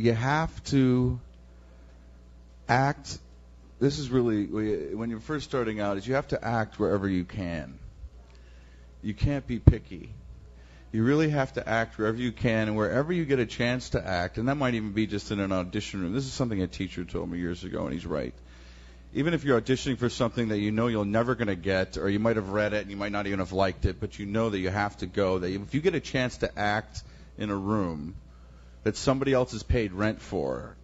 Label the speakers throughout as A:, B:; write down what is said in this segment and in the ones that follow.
A: you have to act. This is really when you're first starting out. Is you have to act wherever you can. You can't be picky. You really have to act wherever you can and wherever you get a chance to act. And that might even be just in an audition room. This is something a teacher told me years ago, and he's right. Even if you're auditioning for something that you know you're never going to get, or you might have read it and you might not even have liked it, but you know that you have to go, that if you get a chance to act in a room that somebody else has paid rent for,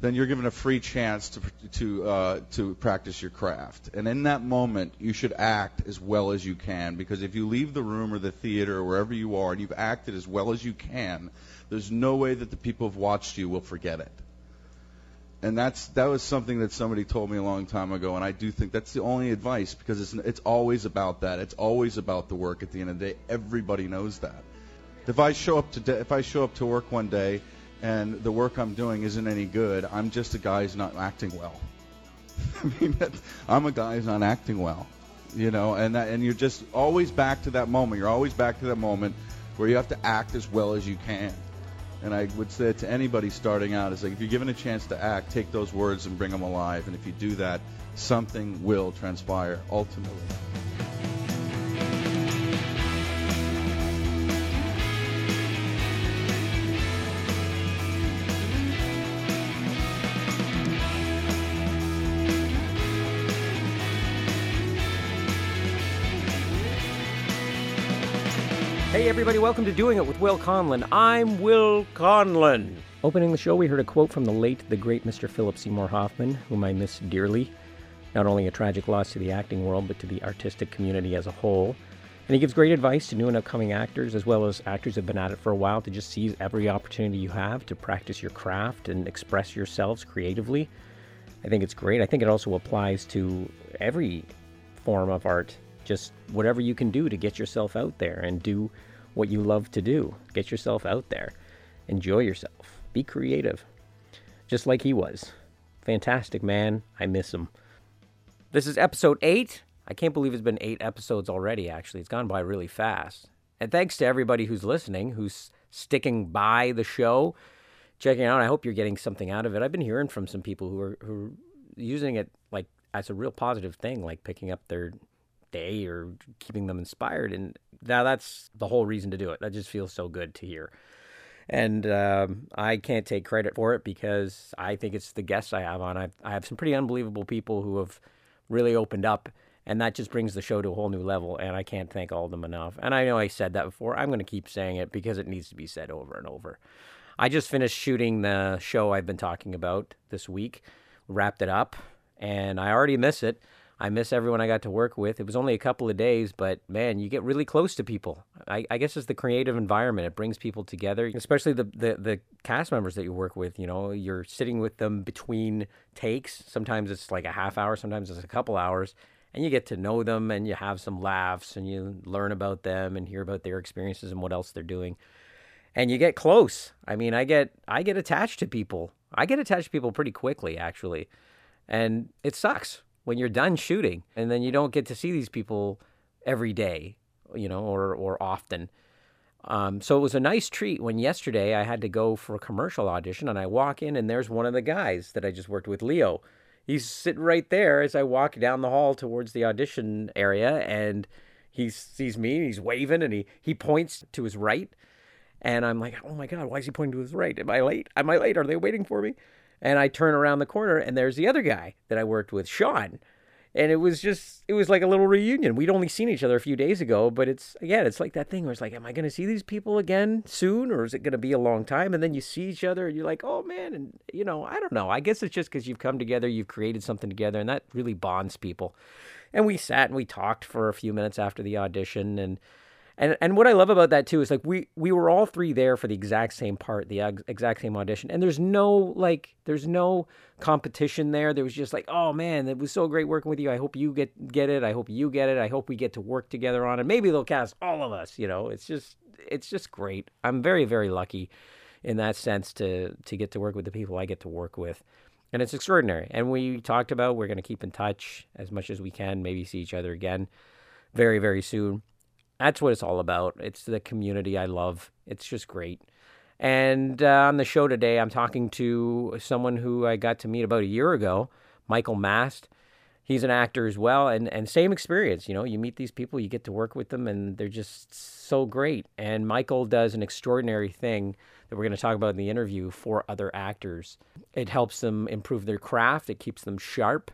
A: then you're given a free chance to to uh, to practice your craft. And in that moment, you should act as well as you can because if you leave the room or the theater or wherever you are and you've acted as well as you can, there's no way that the people who've watched you will forget it. And that's that was something that somebody told me a long time ago, and I do think that's the only advice because it's it's always about that. It's always about the work. At the end of the day, everybody knows that. If I show up to if I show up to work one day and the work I'm doing isn't any good, I'm just a guy who's not acting well. I mean, I'm a guy who's not acting well, you know, and that, and you're just always back to that moment. You're always back to that moment where you have to act as well as you can. And I would say to anybody starting out is like, if you're given a chance to act, take those words and bring them alive. And if you do that, something will transpire ultimately.
B: Everybody, welcome to Doing It with Will Conlon. I'm Will Conlon. Opening the show, we heard a quote from the late, the great Mr. Philip Seymour Hoffman, whom I miss dearly. Not only a tragic loss to the acting world, but to the artistic community as a whole. And he gives great advice to new and upcoming actors, as well as actors who have been at it for a while, to just seize every opportunity you have to practice your craft and express yourselves creatively. I think it's great. I think it also applies to every form of art just whatever you can do to get yourself out there and do what you love to do. Get yourself out there. Enjoy yourself. Be creative. Just like he was. Fantastic man. I miss him. This is episode eight. I can't believe it's been eight episodes already, actually. It's gone by really fast. And thanks to everybody who's listening, who's sticking by the show, checking out. I hope you're getting something out of it. I've been hearing from some people who are who are using it like as a real positive thing, like picking up their or keeping them inspired. And now that's the whole reason to do it. That just feels so good to hear. And um, I can't take credit for it because I think it's the guests I have on. I've, I have some pretty unbelievable people who have really opened up, and that just brings the show to a whole new level. And I can't thank all of them enough. And I know I said that before. I'm going to keep saying it because it needs to be said over and over. I just finished shooting the show I've been talking about this week, wrapped it up, and I already miss it. I miss everyone I got to work with. It was only a couple of days, but man, you get really close to people. I, I guess it's the creative environment. It brings people together, especially the, the, the cast members that you work with. You know, you're sitting with them between takes. Sometimes it's like a half hour, sometimes it's a couple hours, and you get to know them and you have some laughs and you learn about them and hear about their experiences and what else they're doing. And you get close. I mean, I get I get attached to people. I get attached to people pretty quickly, actually. And it sucks when you're done shooting and then you don't get to see these people every day, you know, or or often. Um, so it was a nice treat when yesterday I had to go for a commercial audition and I walk in and there's one of the guys that I just worked with, Leo. He's sitting right there as I walk down the hall towards the audition area and he sees me, he's waving and he, he points to his right. And I'm like, oh my God, why is he pointing to his right? Am I late? Am I late? Are they waiting for me? And I turn around the corner and there's the other guy that I worked with, Sean. And it was just, it was like a little reunion. We'd only seen each other a few days ago, but it's, again, it's like that thing where it's like, am I going to see these people again soon or is it going to be a long time? And then you see each other and you're like, oh man. And, you know, I don't know. I guess it's just because you've come together, you've created something together, and that really bonds people. And we sat and we talked for a few minutes after the audition and, and and what I love about that too is like we we were all three there for the exact same part, the exact same audition, and there's no like there's no competition there. There was just like, oh man, it was so great working with you. I hope you get get it. I hope you get it. I hope we get to work together on it. Maybe they'll cast all of us. You know, it's just it's just great. I'm very very lucky in that sense to to get to work with the people I get to work with. And it's extraordinary. And we talked about we're going to keep in touch as much as we can, maybe see each other again very, very soon that's what it's all about. It's the community I love. It's just great. And uh, on the show today, I'm talking to someone who I got to meet about a year ago, Michael Mast. He's an actor as well, and, and same experience. You know, you meet these people, you get to work with them, and they're just so great. And Michael does an extraordinary thing that we're going to talk about in the interview for other actors. It helps them improve their craft, it keeps them sharp.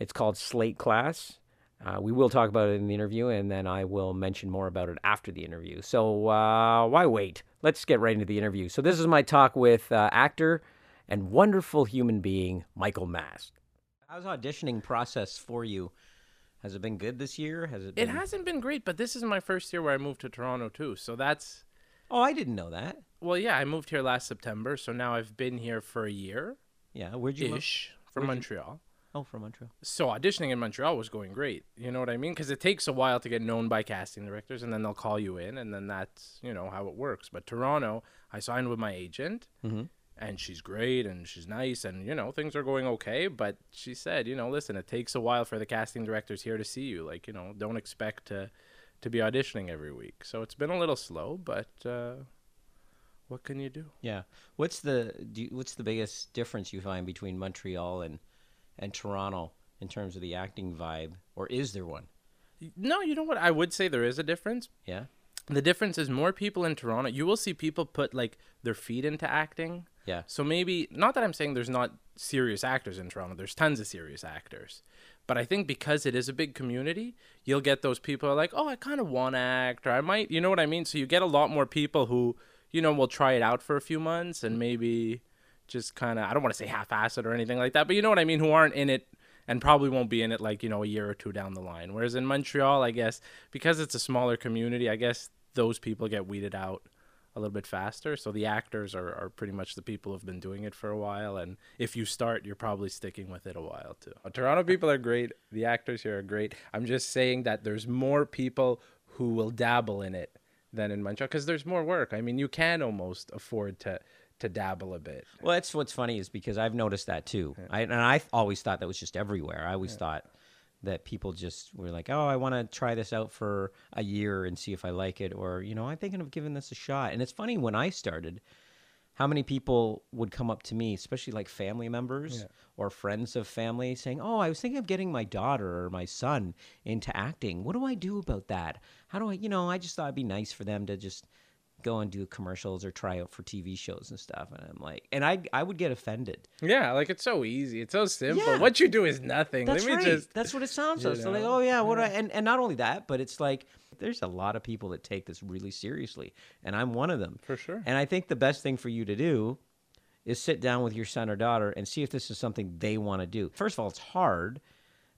B: It's called Slate Class. Uh, we will talk about it in the interview, and then I will mention more about it after the interview. So uh, why wait? Let's get right into the interview. So this is my talk with uh, actor and wonderful human being Michael Mast. How's auditioning process for you? Has it been good this year? Has it? Been...
C: It hasn't been great, but this is my first year where I moved to Toronto too. So that's.
B: Oh, I didn't know that.
C: Well, yeah, I moved here last September, so now I've been here for a year.
B: Yeah, where'd you
C: ish from
B: Where'd
C: Montreal.
B: You... Oh, from Montreal.
C: So auditioning in Montreal was going great. You know what I mean? Because it takes a while to get known by casting directors, and then they'll call you in, and then that's you know how it works. But Toronto, I signed with my agent,
B: mm-hmm.
C: and she's great, and she's nice, and you know things are going okay. But she said, you know, listen, it takes a while for the casting directors here to see you. Like you know, don't expect to to be auditioning every week. So it's been a little slow, but. Uh, what can you do?
B: Yeah. What's the do you, what's the biggest difference you find between Montreal and and Toronto in terms of the acting vibe, or is there one?
C: No, you know what? I would say there is a difference.
B: Yeah.
C: The difference is more people in Toronto. You will see people put like their feet into acting.
B: Yeah.
C: So maybe not that I'm saying there's not serious actors in Toronto. There's tons of serious actors. But I think because it is a big community, you'll get those people who are like, "Oh, I kind of want to act," or "I might," you know what I mean? So you get a lot more people who, you know, will try it out for a few months and mm. maybe just kind of I don't want to say half-assed or anything like that, but you know what I mean, who aren't in it and probably won't be in it like you know a year or two down the line. Whereas in Montreal, I guess because it's a smaller community, I guess those people get weeded out a little bit faster. So the actors are, are pretty much the people who've been doing it for a while. And if you start, you're probably sticking with it a while too. Uh, Toronto people are great. The actors here are great. I'm just saying that there's more people who will dabble in it than in Montreal because there's more work. I mean, you can almost afford to to dabble a bit.
B: Well, that's what's funny is because I've noticed that too. I, and I always thought that was just everywhere. I always yeah. thought that people just were like, "Oh, I want to try this out for a year and see if I like it," or you know, I'm thinking of giving this a shot. And it's funny when I started, how many people would come up to me, especially like family members yeah. or friends of family, saying, "Oh, I was thinking of getting my daughter or my son into acting. What do I do about that? How do I, you know, I just thought it'd be nice for them to just." Go and do commercials or try out for TV shows and stuff. And I'm like, and I I would get offended.
C: Yeah, like it's so easy. It's so simple. Yeah. What you do is nothing.
B: That's
C: Let me
B: right.
C: just
B: That's what it sounds like. So like, oh yeah, what yeah. I and, and not only that, but it's like there's a lot of people that take this really seriously. And I'm one of them.
C: For sure.
B: And I think the best thing for you to do is sit down with your son or daughter and see if this is something they want to do. First of all, it's hard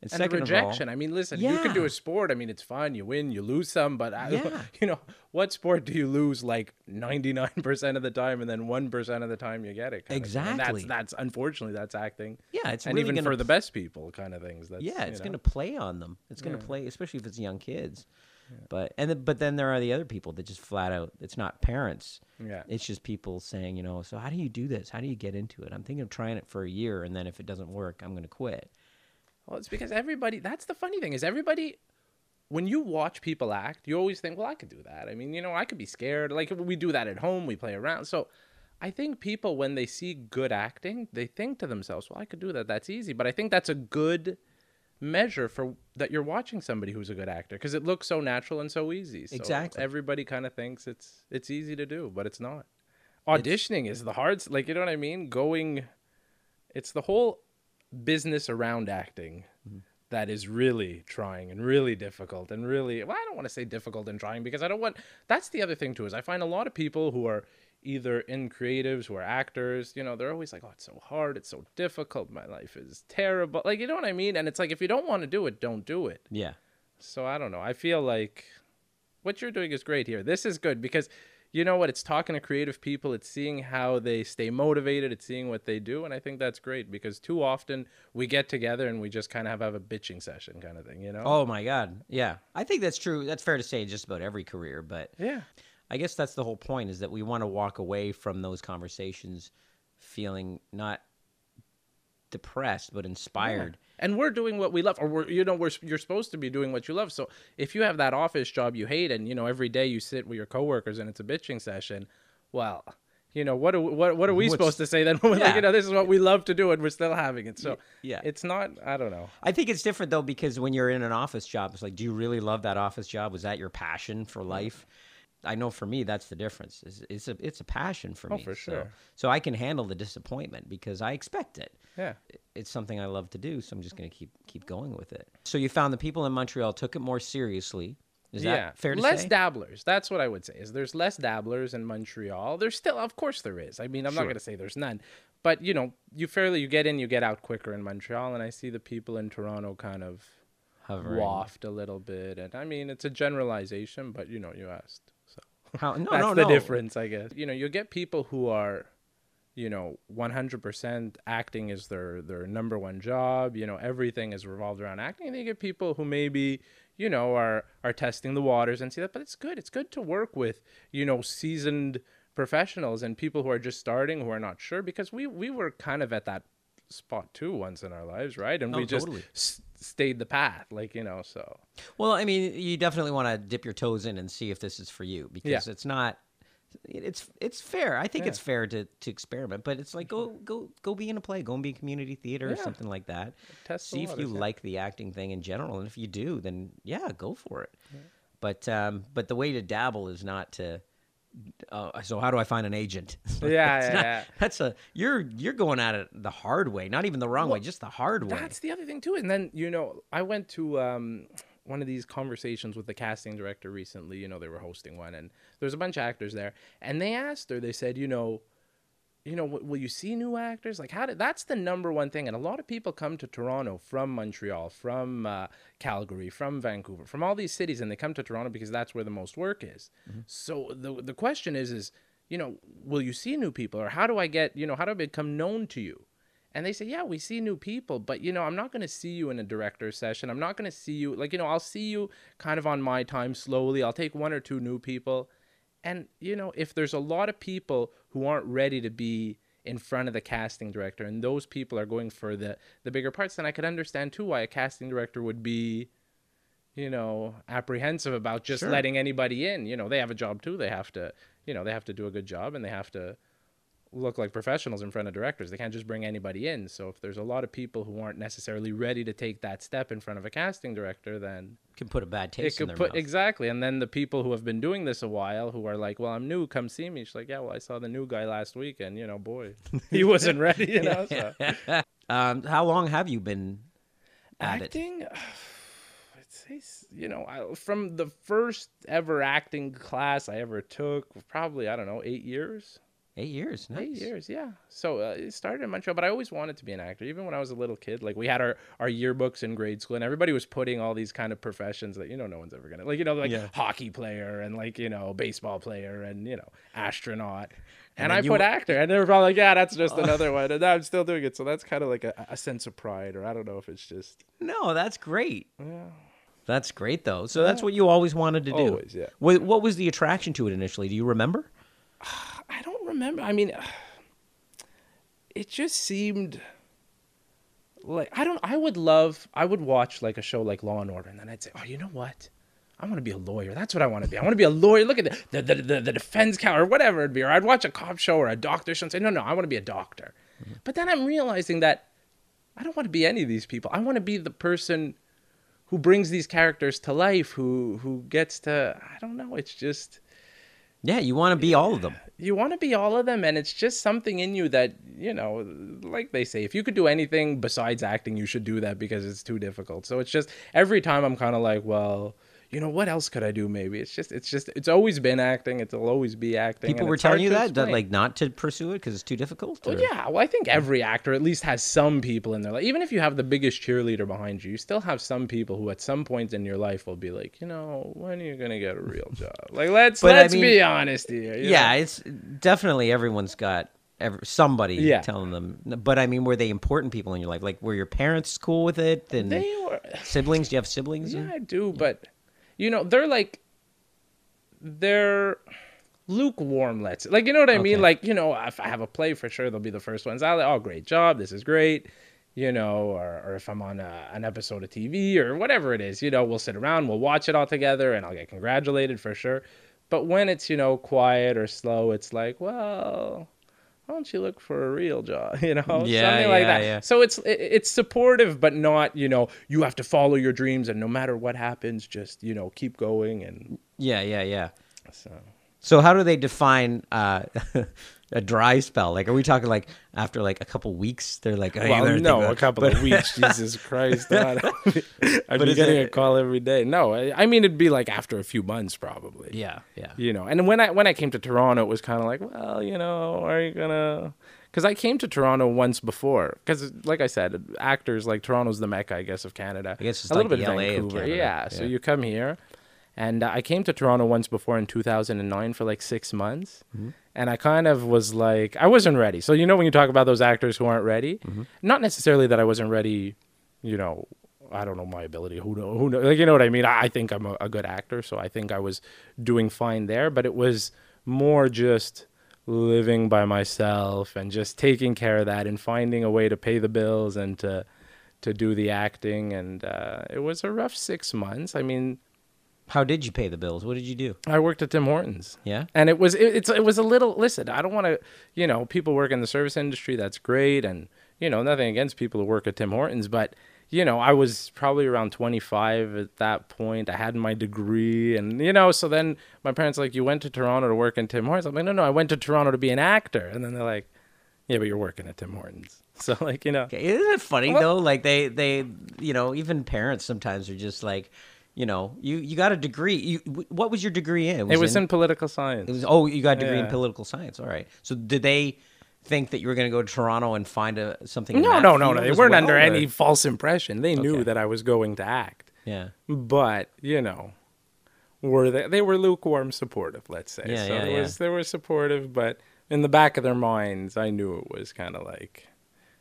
C: and, and second rejection. All, I mean, listen, yeah. you can do a sport. I mean, it's fun. You win, you lose some, but I, yeah. you know, what sport do you lose like ninety nine percent of the time, and then one percent of the time you get it?
B: Exactly.
C: That's that's unfortunately that's acting.
B: Yeah, it's
C: and
B: really
C: even
B: for
C: pl- the best people, kind of things. That's,
B: yeah, it's
C: going
B: to play on them. It's going to yeah. play, especially if it's young kids. But and the, but then there are the other people that just flat out. It's not parents.
C: Yeah.
B: It's just people saying, you know, so how do you do this? How do you get into it? I'm thinking of trying it for a year, and then if it doesn't work, I'm going to quit.
C: Well, it's because everybody. That's the funny thing is everybody. When you watch people act, you always think, "Well, I could do that." I mean, you know, I could be scared. Like we do that at home, we play around. So, I think people when they see good acting, they think to themselves, "Well, I could do that. That's easy." But I think that's a good measure for that you're watching somebody who's a good actor because it looks so natural and so easy. So
B: exactly.
C: Everybody kind of thinks it's it's easy to do, but it's not. Auditioning it's... is the hard. Like you know what I mean? Going. It's the whole business around acting mm-hmm. that is really trying and really difficult and really well, I don't want to say difficult and trying because I don't want that's the other thing too is I find a lot of people who are either in creatives who are actors, you know, they're always like, Oh, it's so hard, it's so difficult, my life is terrible. Like you know what I mean? And it's like if you don't want to do it, don't do it.
B: Yeah.
C: So I don't know. I feel like what you're doing is great here. This is good because you know what? It's talking to creative people. It's seeing how they stay motivated. It's seeing what they do, and I think that's great because too often we get together and we just kind of have, have a bitching session kind of thing. You know?
B: Oh my god, yeah. I think that's true. That's fair to say just about every career, but
C: yeah,
B: I guess that's the whole point is that we want to walk away from those conversations feeling not depressed but inspired.
C: Yeah. And we're doing what we love, or we're you know we're you're supposed to be doing what you love. So if you have that office job you hate, and you know every day you sit with your coworkers and it's a bitching session, well, you know what are, what what are we
B: What's-
C: supposed to say then? When,
B: Yeah.
C: like, you know, this is what we love to do, and we're still having it. So
B: yeah.
C: it's not. I don't know.
B: I think it's different though because when you're in an office job, it's like, do you really love that office job? Was that your passion for life? I know for me, that's the difference. It's, it's a it's a passion for
C: Oh,
B: me.
C: for
B: So-
C: sure.
B: So, I can handle the disappointment because I expect it.
C: Yeah.
B: It's something I love to do, so I'm just going to keep keep going with it. So you found the people in Montreal took it more seriously. Is that
C: yeah,
B: fair to
C: less
B: say?
C: dabblers. That's what I would say. Is there's less dabblers in Montreal? There's still, of course, there is. I mean, I'm not going to say there's none, but you know, you fairly you get in, you get out quicker in Montreal, and I see the people in Toronto kind of
B: Hovering.
C: waft a little bit. And I mean, it's a generalization, but you know, you asked, so
B: How, no,
C: that's
B: no,
C: the
B: no.
C: difference, I guess. You know, you get people who are, you know, 100% acting is their their number one job. You know, everything is revolved around acting. And you get people who maybe, you know, are are testing the waters and see that. But it's good. It's good to work with, you know, seasoned professionals and people who are just starting who are not sure because we we were kind of at that spot too once in our lives, right? And
B: Oh,
C: we just
B: totally.
C: Stayed the path, like you know. So
B: Well, I mean, you definitely want to dip your toes in and see if this is for you because
C: Yeah.
B: it's not. It's it's fair. I think
C: Yeah.
B: it's fair to, to experiment, but it's like go go go be in a play, go and be in community theater or something like that.
C: test
B: See if you like the acting thing in general, and if you do, then yeah, go for it. But um, but the way to dabble is not to. Uh, so how do I find an agent?
C: Yeah,
B: That's
C: yeah,
B: not-
C: yeah.
B: That's a you're you're going at it the hard way, not even the wrong way, just the hard way.
C: That's the other thing too. And then you know, I went to um, one of these conversations with the casting director recently. You know, they were hosting one, and there's a bunch of actors there, and they asked her. They said, you know, you know, w- will you see new actors? Like, how did? That's the number one thing. And a lot of people come to Toronto from Montreal, from uh, Calgary, from Vancouver, from all these cities, and they come to Toronto because that's where the most work is. So the the question is, is you know, will you see new people, or how do I get, you know, how do I become known to you? And they say, yeah, we see new people, but you know, I'm not going to see you in a director session. I'm not going to see you like, you know, I'll see you kind of on my time slowly. I'll take one or two new people. And you know, if there's a lot of people who aren't ready to be in front of the casting director and those people are going for the the bigger parts, then I could understand too why a casting director would be you know, apprehensive about just
B: Sure.
C: letting anybody in. You know, they have a job too. They have to, you know, they have to do a good job and they have to look like professionals in front of directors. They can't just bring anybody in. So if there's a lot of people who aren't necessarily ready to take that step in front of a casting director, then
B: Can put a bad
C: it
B: taste in
C: could put
B: mouth.
C: exactly. And then the people who have been doing this a while, who are like, "Well, I'm new. Come see me." She's like, "Yeah, well, I saw the new guy last week, and you know, boy, he wasn't ready." You know, so.
B: um, how long have you been at it?
C: acting s- you know I, from the first ever acting class i ever took probably i don't know eight years
B: Eight years. Nice.
C: eight years yeah so uh, it started in montreal but i always wanted to be an actor even when i was a little kid like we had our, our yearbooks in grade school and everybody was putting all these kind of professions that you know no one's ever gonna like you know like
B: Yeah.
C: hockey player and like you know baseball player and you know astronaut
B: And
C: and, I put actor, and they were probably like, "Yeah, that's just another one," and I'm still doing it. So that's kind of like a, a sense of pride, or I don't know if it's just
B: No, that's great.
C: yeah.
B: That's great though. So that's what you always wanted to do.
C: Always, yeah.
B: What, what was the attraction to it initially? Do you remember?
C: I remember. I mean, it just seemed like I don't. I would love. I would watch like a show like Law and Order, and then I'd say, "Oh, you know what? I want to be a lawyer. That's what I want to be. I want to be a lawyer. Look at the the, the, the, the defense count or whatever it'd be. Or I'd watch a cop show or a doctor show and say, no, no, I want to be a doctor. Mm-hmm. But then I'm realizing that I don't want to be any of these people. I want to be the person who brings these characters to life. Who who gets to. I don't know. It's just
B: Yeah, you want to be all of them.
C: you want to be all of them and it's just something in you that you know like they say if you could do anything besides acting you should do that because it's too difficult so it's just every time i'm kind of like well you know what else could i do maybe it's just it's just it's always been acting it'll always be acting
B: People were telling you that, that like not to pursue it because it's too difficult.
C: well,
B: or-
C: yeah, well, I think every actor at least has some people in their life. Even if you have the biggest cheerleader behind you, you still have some people who, at some point in your life, will be like, you know, when are you gonna get a real job? Like, let's
B: But
C: let's
B: mean-
C: be honest here. you
B: yeah,
C: know?
B: it's definitely everyone's got ever, somebody
C: Yeah.
B: telling them. But I mean, were they important people in your life? Like, were your parents cool with it? And
C: they were.
B: siblings? Do you have siblings?
C: Yeah, I do, but you know, they're like they're lukewarm. Let's like you know what I mean. Like you know, if I have a play for sure, they'll be the first ones out. Like, oh, great job! This is great. You know, or, or if I'm on a, an episode of TV or whatever it is, you know, we'll sit around, we'll watch it all together, and I'll get congratulated for sure. But when it's you know quiet or slow, it's like, well, why don't you look for a real job? You know,
B: Yeah,
C: something like
B: yeah,
C: that.
B: yeah.
C: So it's it's supportive, but not you know you have to follow your dreams and no matter what happens, just you know keep going and
B: Yeah, yeah, yeah.
C: so.
B: So how do they define uh, a dry spell? Like, are we talking like after like a couple weeks? They're like, oh,
C: Well, no,
B: about
C: a couple
B: But-
C: of weeks. Jesus Christ, God. I'd be getting
B: it-
C: a call every day. No, I, I mean it'd be like after a few months, probably.
B: Yeah, yeah.
C: You know, and when I when I came to Toronto, it was kind of like, well, you know, are you gonna? Because I came to Toronto once before. Because, like I said, actors like Toronto's the mecca, I guess, of Canada.
B: I guess it's
C: a little bit
B: LA of
C: Vancouver.
B: Canada.
C: Yeah. So you come here, and uh, I came to Toronto once before in 2009 for like six months,
B: Mm-hmm.
C: and I kind of was like, I wasn't ready. So you know when you talk about those actors who aren't ready,
B: Mm-hmm.
C: not necessarily that I wasn't ready, you know. I don't know my ability. Who know? Who know? Like you know what I mean? I, I think I'm a, a good actor, so I think I was doing fine there. But it was more just living by myself and just taking care of that and finding a way to pay the bills and to to do the acting. And uh, it was a rough six months. I mean,
B: How did you pay the bills? What did you do?
C: I worked at Tim Hortons.
B: Yeah.
C: And it was it, it's it was a little listen, I don't want to, you know, people work in the service industry, that's great and you know, nothing against people who work at Tim Hortons, but you know, I was probably around 25 at that point. I had my degree and you know, so then my parents like you went to Toronto to work in Tim Hortons. I'm like, "No, no, I went to Toronto to be an actor." And then they're like, "Yeah, but you're working at Tim Hortons." So like, you know,
B: Okay, Isn't it funny
C: Well-
B: though? Like they, they, you know, even parents sometimes are just like, you know, you you got a degree. You, what was your degree in?
C: it was in, political science.
B: It was oh, you got a degree in political science. All right. So did they think that you were going to go to Toronto and find a something?
C: no, no, no, no. They weren't
B: well,
C: under
B: or-
C: any false impression. They knew
B: Okay.
C: that I was going to act.
B: Yeah.
C: but you know were they they were lukewarm supportive let's say
B: Yeah,
C: so
B: yeah,
C: it
B: yeah.
C: was they were supportive but in the back of their minds i knew it was kind of like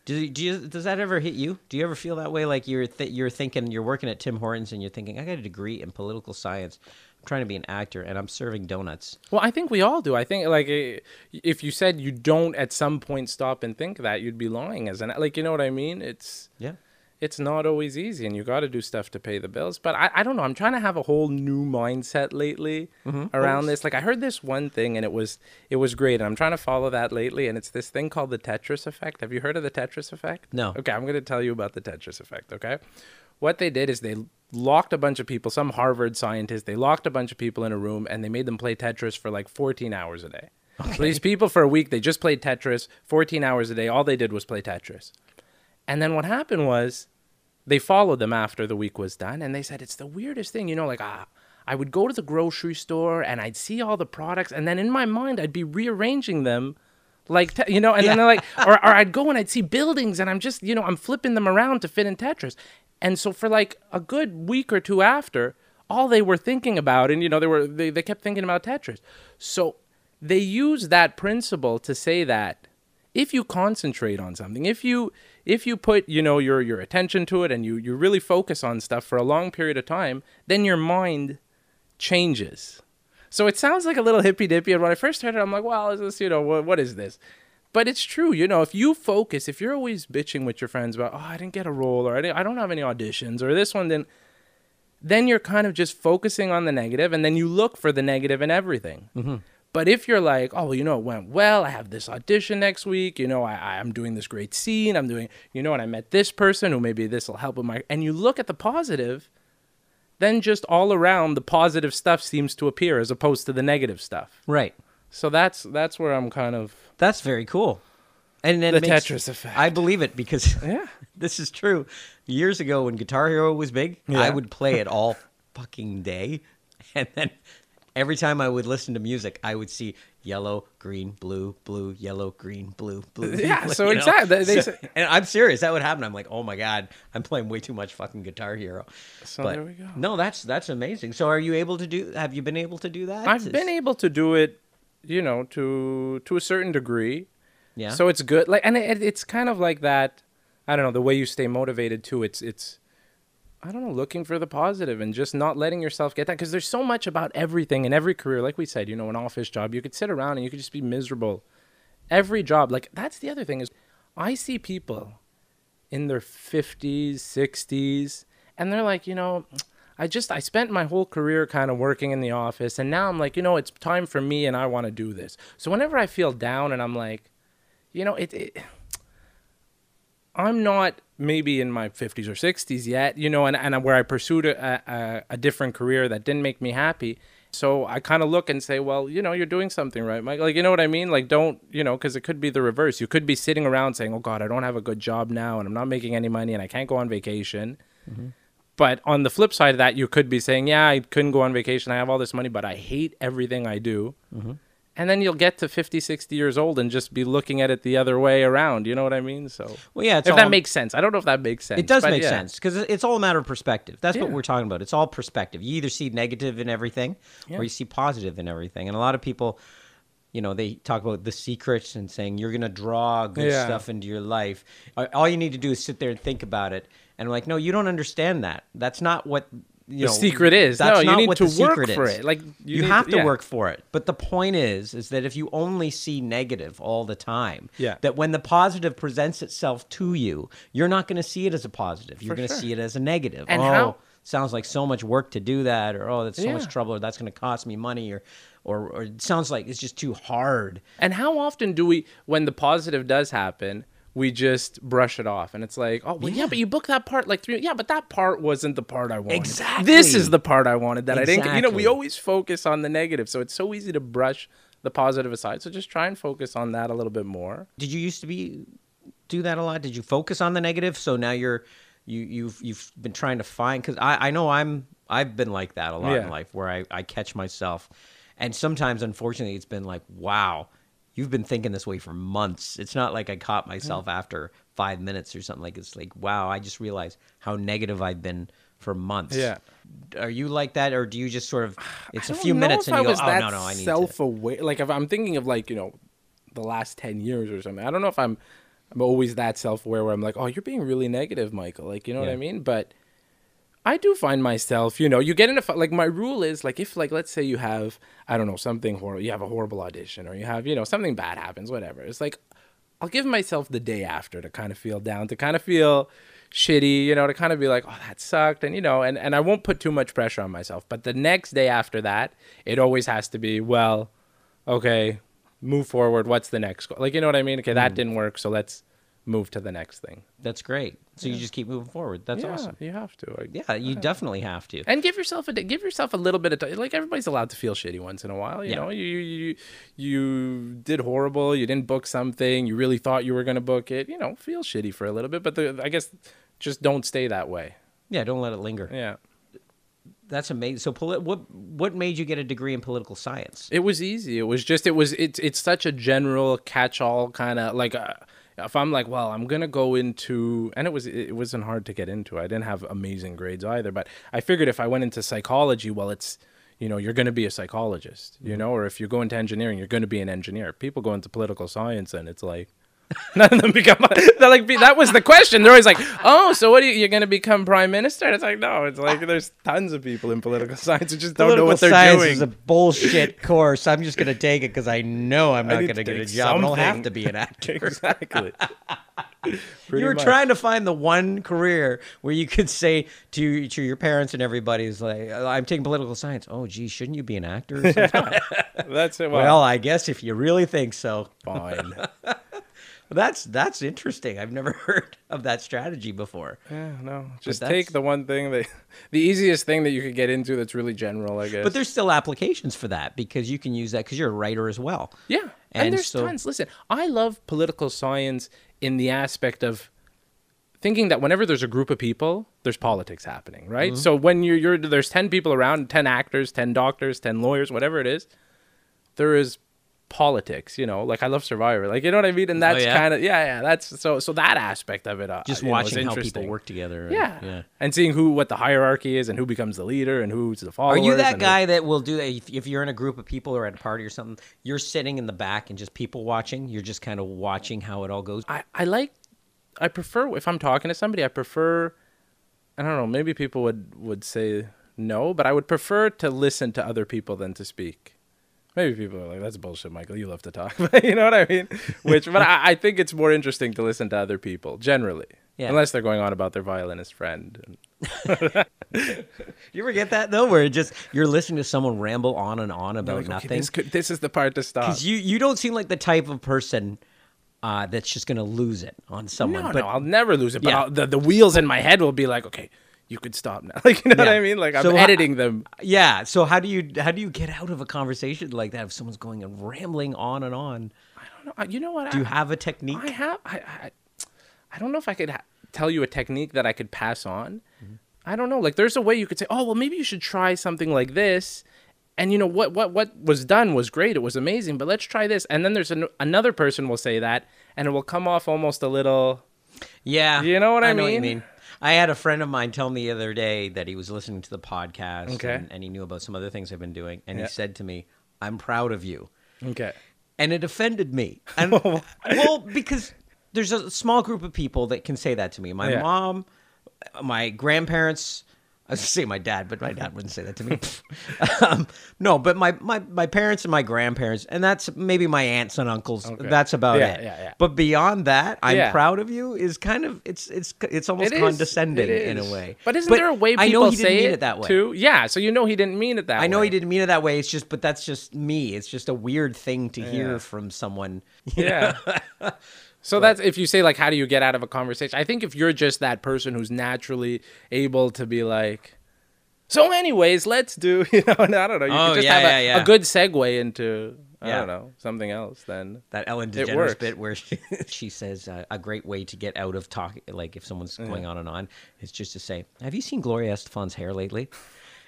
B: Do do you does that ever hit you? Do you ever feel that way? Like you're th- you're thinking you're working at Tim Hortons and you're thinking I got a degree in political science. I'm trying to be an actor and I'm serving donuts.
C: well i think we all do i think like eh, if you said you don't at some point stop and think that you'd be lying as an like you know what i mean it's
B: Yeah.
C: It's not always easy and you got to do stuff to pay the bills but I, I don't know i'm trying to have a whole new mindset lately mm-hmm, around this. Like i heard this one thing and it was it was great and i'm trying to follow that lately and it's this thing called the tetris effect. Have you heard of the tetris effect?
B: No.
C: okay i'm going to tell you about the tetris effect okay? What they did is they locked a bunch of people some harvard scientists they locked a bunch of people in a room and they made them play tetris for like 14 hours a day. So these people for a week they just played tetris 14 hours a day all they did was play tetris and then what happened was they followed them after the week was done and they said it's the weirdest thing you know like ah i would go to the grocery store and i'd see all the products and then in my mind i'd be rearranging them like te- you know and then they're like or, or i'd go and i'd see buildings and i'm just you know i'm flipping them around to fit in tetris. And so for like a good week or two after all they were thinking about and you know they were they, they kept thinking about tetris. So they use that principle to say that if you concentrate on something if you if you put you know your your attention to it and you you really focus on stuff for a long period of time then your mind changes. So it sounds like a little hippy dippy and when i first heard it i'm like well is this you know what, what is this? But it's true you know if you focus if you're always bitching with your friends about oh i didn't get a role or i, I don't have any auditions or this one didn't then you're kind of just focusing on the negative and then you look for the negative in everything mm-hmm. But if you're like, oh, you know, it went well, I have this audition next week, you know, I, I'm doing this great scene, I'm doing, you know, and I met this person who maybe this will help with my, and you look at the positive, then just all around the positive stuff seems to appear as opposed to the negative stuff.
B: Right.
C: So that's that's where I'm kind of
B: That's very cool. And then
C: The
B: makes-
C: Tetris effect.
B: I believe it because
C: yeah.
B: this is true. Years ago, when Guitar Hero was big, I would play it all fucking day, and then every time I would listen to music, I would see yellow, green, blue, blue, yellow, green, blue, blue.
C: Yeah, so
B: you know?
C: exactly, they
B: So- and I'm serious. That would happen. I'm like, oh my god, I'm playing way too much fucking Guitar Hero.
C: So
B: but
C: there we go.
B: no, that's that's amazing. So, are you able to do? Have you been able to do that?
C: I've been able to do it, you know, to to a certain degree.
B: Yeah.
C: So it's good. Like, and it, it's kind of like that. I don't know the way you stay motivated too. It's it's. I don't know, looking for the positive and just not letting yourself get that because there's so much about everything in every career. Like we said, you know, an office job, you could sit around and you could just be miserable. Every job, like that's the other thing is, I see people in their 50s, 60s, and they're like, you know, I just I spent my whole career kind of working in the office and now I'm like, you know, it's time for me and I want to do this. So whenever I feel down and I'm like, you know, it, it I'm not maybe in my 50s or 60s yet, you know, and, and where I pursued a, a, a different career that didn't make me happy. So I kind of look and say, well, you know, you're doing something right, Mike. Like, you know what I mean? Like, don't, you know, because it could be the reverse. You could be sitting around saying, oh, God, I don't have a good job now and I'm not making any money and I can't go on vacation. Mm-hmm. But on the flip side of that, you could be saying, yeah, I couldn't go on vacation. I have all this money, but I hate everything I do. Mm-hmm and then you'll get to 50 60 years old and just be looking at it the other way around you know what i mean? So
B: well yeah
C: if all, that makes sense. I don't know if that makes sense
B: it does make yeah. sense because it's all a matter of perspective. That's yeah. what we're talking about. It's all perspective. You either see negative in everything yeah. or you see positive in everything. And a lot of people you know they talk about the secrets and saying you're going to draw good stuff into your life. All you need to do is sit there and think about it. And I'm like no you don't understand that. That's not what
C: the know, secret is. That's no, you need to work for it. Like
B: you,
C: you
B: have to, to yeah. work for it. But the point is, is that if you only see negative all the time,
C: yeah.
B: that when the positive presents itself to you, you're not going to see it as a positive. You're going to sure. see it as a negative.
C: And
B: oh,
C: how?
B: sounds like so much work to do that, or oh, that's so yeah. much trouble, or that's going to cost me money, or, or, or it sounds like it's just too hard.
C: And how often do we, when the positive does happen? We just brush it off and it's like oh well, yeah. yeah. but you booked that part like three yeah but that part wasn't the part i wanted
B: exactly
C: this is the part i wanted that exactly. i didn't you know we always focus on the negative so it's so easy to brush the positive aside so just try and focus on that a little bit more
B: did you used to be do that a lot did you focus on the negative so now you're you you've you've been trying to find because I, I know i'm i've been like that a lot yeah. in life where I, I catch myself and sometimes unfortunately it's been like wow you've been thinking this way for months. It's not like I caught myself after five minutes or something. Like it's like, wow, I just realized how negative I've been for months.
C: Yeah.
B: Are you like that, or do you just sort of? It's a few minutes and you go, oh no, no, I need
C: self-aware. Like if I'm thinking of like you know, the last ten years or something. I don't know if I'm. I'm always that self-aware where I'm like, oh, you're being really negative, Michael. Like you know yeah. what I mean, but. I do find myself, you know, you get in a like my rule is like if like let's say you have I don't know something horrible, you have a horrible audition or you have you know something bad happens, whatever. It's like I'll give myself the day after to kind of feel down, to kind of feel shitty, you know, to kind of be like, oh, that sucked, and you know, and and I won't put too much pressure on myself. But the next day after that, it always has to be well, okay, move forward. What's the next? Like you know what I mean? Okay, that mm. didn't work, so let's move to the next thing.
B: That's great. So yeah. you just keep moving forward. That's
C: yeah,
B: awesome.
C: You have to.
B: Like, yeah, you definitely have to.
C: And give yourself a give yourself a little bit of time. Like everybody's allowed to feel shitty once in a while. You yeah. know, you you you did horrible. You didn't book something. You really thought you were going to book it. You know, feel shitty for a little bit, but the, I guess just don't stay that way.
B: Yeah, don't let it linger.
C: Yeah.
B: That's amazing. So, poli- what what made you get a degree in political science?
C: It was easy. It was just it was it's it's such a general catch-all kind of like a if I'm like, well, I'm gonna go into, and it was it wasn't hard to get into. I didn't have amazing grades either, but I figured if I went into psychology, well, it's you know you're going to be a psychologist, you mm-hmm. know, or if you go into engineering, you're going to be an engineer. People go into political science, and it's like None of them become. They're like that was the question. They're always like, "Oh, so what are you? You're going to become prime minister?" And it's like, no. It's like there's tons of people in political science who just don't know what they're
B: science
C: doing.
B: Is a bullshit course. I'm just going to take it because I know I'm not going to get a job. Something. I don't have to be an actor.
C: exactly.
B: you were much. trying to find the one career where you could say to to your parents and everybody's like, oh, "I'm taking political science." Oh, gee, shouldn't you be an actor?
C: That's it.
B: Well, well, I guess if you really think so,
C: fine.
B: That's that's interesting. I've never heard of that strategy before.
C: Yeah, no. Just take the one thing that the easiest thing that you could get into that's really general, I guess.
B: But there's still applications for that because you can use that because you're a writer as well.
C: Yeah. And, and there's so, tons. Listen, I love political science in the aspect of thinking that whenever there's a group of people, there's politics happening, right? Mm-hmm. So when you're, you're there's 10 people around, 10 actors, 10 doctors, 10 lawyers, whatever it is, there is politics you know like i love survivor like you know what i mean? And oh, that's oh, yeah? kind of yeah yeah that's so so that aspect of it uh,
B: just watching know, how people work together
C: yeah. yeah. And seeing who what the hierarchy is and who becomes the leader and who's the follower
B: are you that guy who... that will do that if, if you're in a group of people or at a party or something you're sitting in the back and just people watching you're just kind of watching how it all goes?
C: I i like i prefer if i'm talking to somebody i prefer i don't know maybe people would would say no but i would prefer to listen to other people than to speak Maybe people are like, "That's bullshit, Michael. You love to talk." but you know what I mean? Which, but I, I, think it's more interesting to listen to other people generally, yeah. unless they're going on about their violinist friend.
B: You ever get that though, where it just you're listening to someone ramble on and on about
C: Like, okay,
B: nothing?
C: this, could, this is the part to stop.
B: Because you you don't seem like the type of person uh, that's just gonna lose it on someone.
C: no,
B: but
C: no, I'll never lose it. But
B: Yeah.
C: The the wheels in my head will be like, okay, you could stop now. Like you know what I mean? Like I'm
B: So,
C: editing them.
B: yeah. So how do you how do you get out of a conversation like that if someone's going and rambling on and on?
C: I don't know. you know what?
B: Do you have a technique?
C: I have. I, I, I don't know if I could ha- tell you a technique that I could pass on.
B: Mm-hmm.
C: I don't know. Like, there's a way you could say, "Oh, well, maybe you should try something like this." And you know what? What what was done was great. It was amazing. But let's try this. And then there's an, another person will say that, and it will come off almost a little.
B: Yeah.
C: You know what I
B: know What you
C: mean?
B: I had a friend of mine tell me the other day that he was listening to the podcast
C: Okay.
B: and, and he knew about some other things I've been doing. And
C: Yeah.
B: he said to me, I'm proud of you.
C: Okay.
B: And it offended me. And well, because there's a small group of people that can say that to me. My
C: Yeah.
B: mom, my grandparents, I was say my dad, but my dad wouldn't say that to me. um, no, but my, my, my parents and my grandparents, and that's maybe my aunts and uncles.
C: Okay.
B: That's about
C: Yeah,
B: it.
C: yeah, yeah.
B: But beyond that, I'm
C: Yeah.
B: proud of you is kind of it's it's it's almost
C: It
B: condescending
C: It
B: in a way.
C: But isn't there a way people
B: I know he didn't
C: say
B: mean
C: it,
B: it that way.
C: too? Yeah. So you know he didn't mean it that way.
B: I know he didn't mean it that way. It's just, but that's just me. It's just a weird thing to hear from someone.
C: Yeah. so that's if you say like, how do you get out of a conversation? I think if you're just that person who's naturally able to be like, so anyways, let's do you know, and I don't know. You
B: Oh,
C: could just
B: yeah,
C: have a,
B: yeah, yeah.
C: a good segue into I
B: Yeah.
C: don't know something else. Then
B: that Ellen DeGeneres bit where she, she says uh, a great way to get out of talking, like if someone's going on and on, is just to say, "Have you seen Gloria Estefan's hair lately?"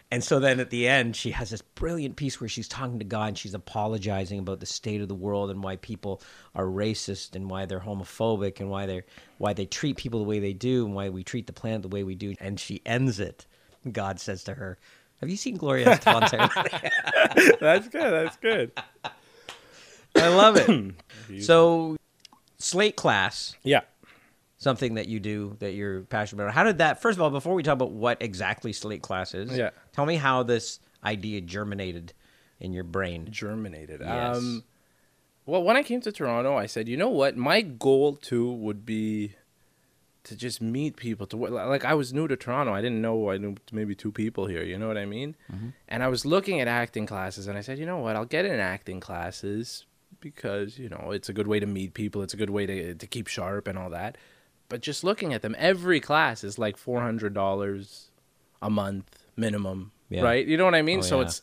B: And so then at the end, she has this brilliant piece where she's talking to God and she's apologizing about the state of the world and why people are racist and why they're homophobic and why they why they treat people the way they do and why we treat the planet the way we do. And she ends it. God says to her, "Have you seen Gloria Estefan's hair?" lately?"
C: that's good. That's good.
B: I love it. so, slate class.
C: Yeah.
B: Something that you do that you're passionate about. How did that? First of all, before we talk about what exactly slate class is,
C: Yeah.
B: tell me how this idea germinated in your brain.
C: germinated.
B: Yes.
C: Um, well, when I came to Toronto, I said, you know what? My goal too would be to just meet people. To like, I was new to Toronto. I didn't know. I knew maybe two people here. You know what I mean? And I was looking at acting classes, and I said, you know what? I'll get in acting classes because you know it's a good way to meet people. It's a good way to to keep sharp and all that. But just looking at them, every class is like four hundred dollars a month minimum,
B: Yeah.
C: right? You know what I mean?
B: Oh,
C: so
B: yeah.
C: it's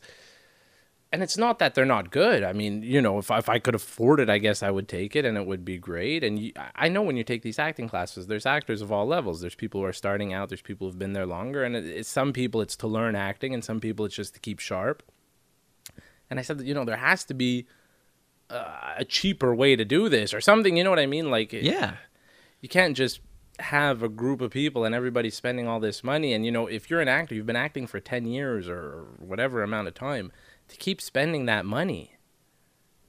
C: and it's not that they're not good. I mean, you know, if I, if I could afford it, I guess I would take it, and it would be great. And you, I know when you take these acting classes, there's actors of all levels. There's people who are starting out. There's people who've been there longer, and it, it's some people it's to learn acting, and some people it's just to keep sharp. And I said that you know there has to be uh, a cheaper way to do this or something. You know what I mean? Like
B: Yeah,
C: you can't just have a group of people and everybody spending all this money and you know if you're an actor you've been acting for 10 years or whatever amount of time to keep spending that money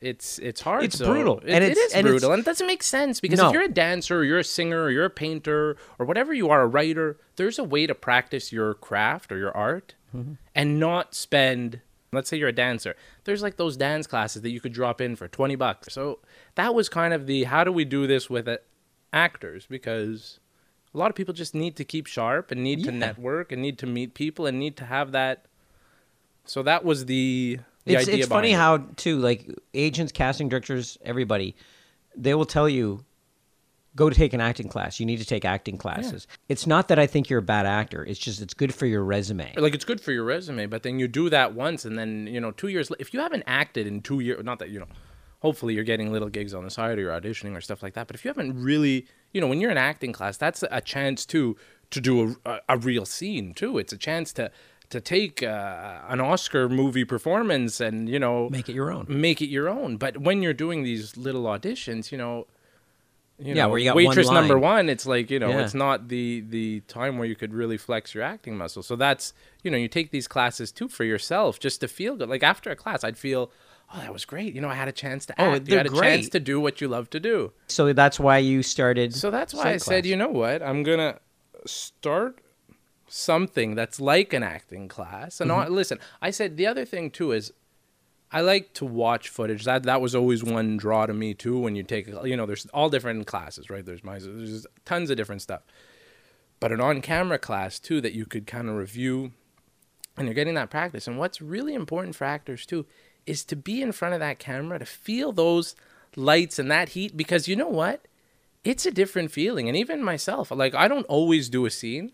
C: it's it's hard
B: It's
C: so-
B: brutal.
C: it,
B: And
C: it is
B: and
C: brutal and it doesn't make sense because
B: No.
C: if you're a dancer or you're a singer or you're a painter or whatever you are a writer there's a way to practice your craft or your art
B: Mm-hmm.
C: and not spend let's say you're a dancer there's like those dance classes that you could drop in for 20 bucks so that was kind of the how do we do this with it actors because a lot of people just need to keep sharp and need to network and need to meet people and need to have that so that was the, the
B: it's
C: idea
B: it's funny
C: behind
B: how too like agents, casting directors, everybody, they will tell you. Go to take an acting class. You need to take acting classes. It's not that I think you're a bad actor. It's just it's good for your resume.
C: like it's good for your resume but then you do that once and then you know two years if you haven't acted in two years not that you know hopefully you're getting little gigs on the side or you're auditioning or stuff like that but if you haven't really you know when you're in acting class that's a chance to to do a, a, real scene too it's a chance to to take uh, an oscar movie performance and you know
B: Make it your own.
C: make it your own. But when you're doing these little auditions, you know, you
B: Yeah,
C: know,
B: where you got one
C: waitress number one, it's like you know,
B: Yeah.
C: it's not the the time where you could really flex your acting muscle. So that's you know, you take these classes too for yourself, just to feel good. Like after a class, I'd feel, oh, that was great. You know, I had a chance to
B: Oh,
C: act. you
B: they're
C: had a chance
B: great.
C: to do what you love to do.
B: So that's why you started.
C: So that's why I said, you know what? I'm gonna start something that's like an acting class. And
B: Mm-hmm.
C: I, listen, I said the other thing too is I like to watch footage. That that was always one draw to me too. When you take, you know, there's all different classes, right? There's my, there's tons of different stuff. but an on-camera class too that you could kind of review and you're getting that practice. And what's really important for actors too is to be in front of that camera to feel those lights and that heat because you know what? It's a different feeling. And even myself, like I don't always do a scene,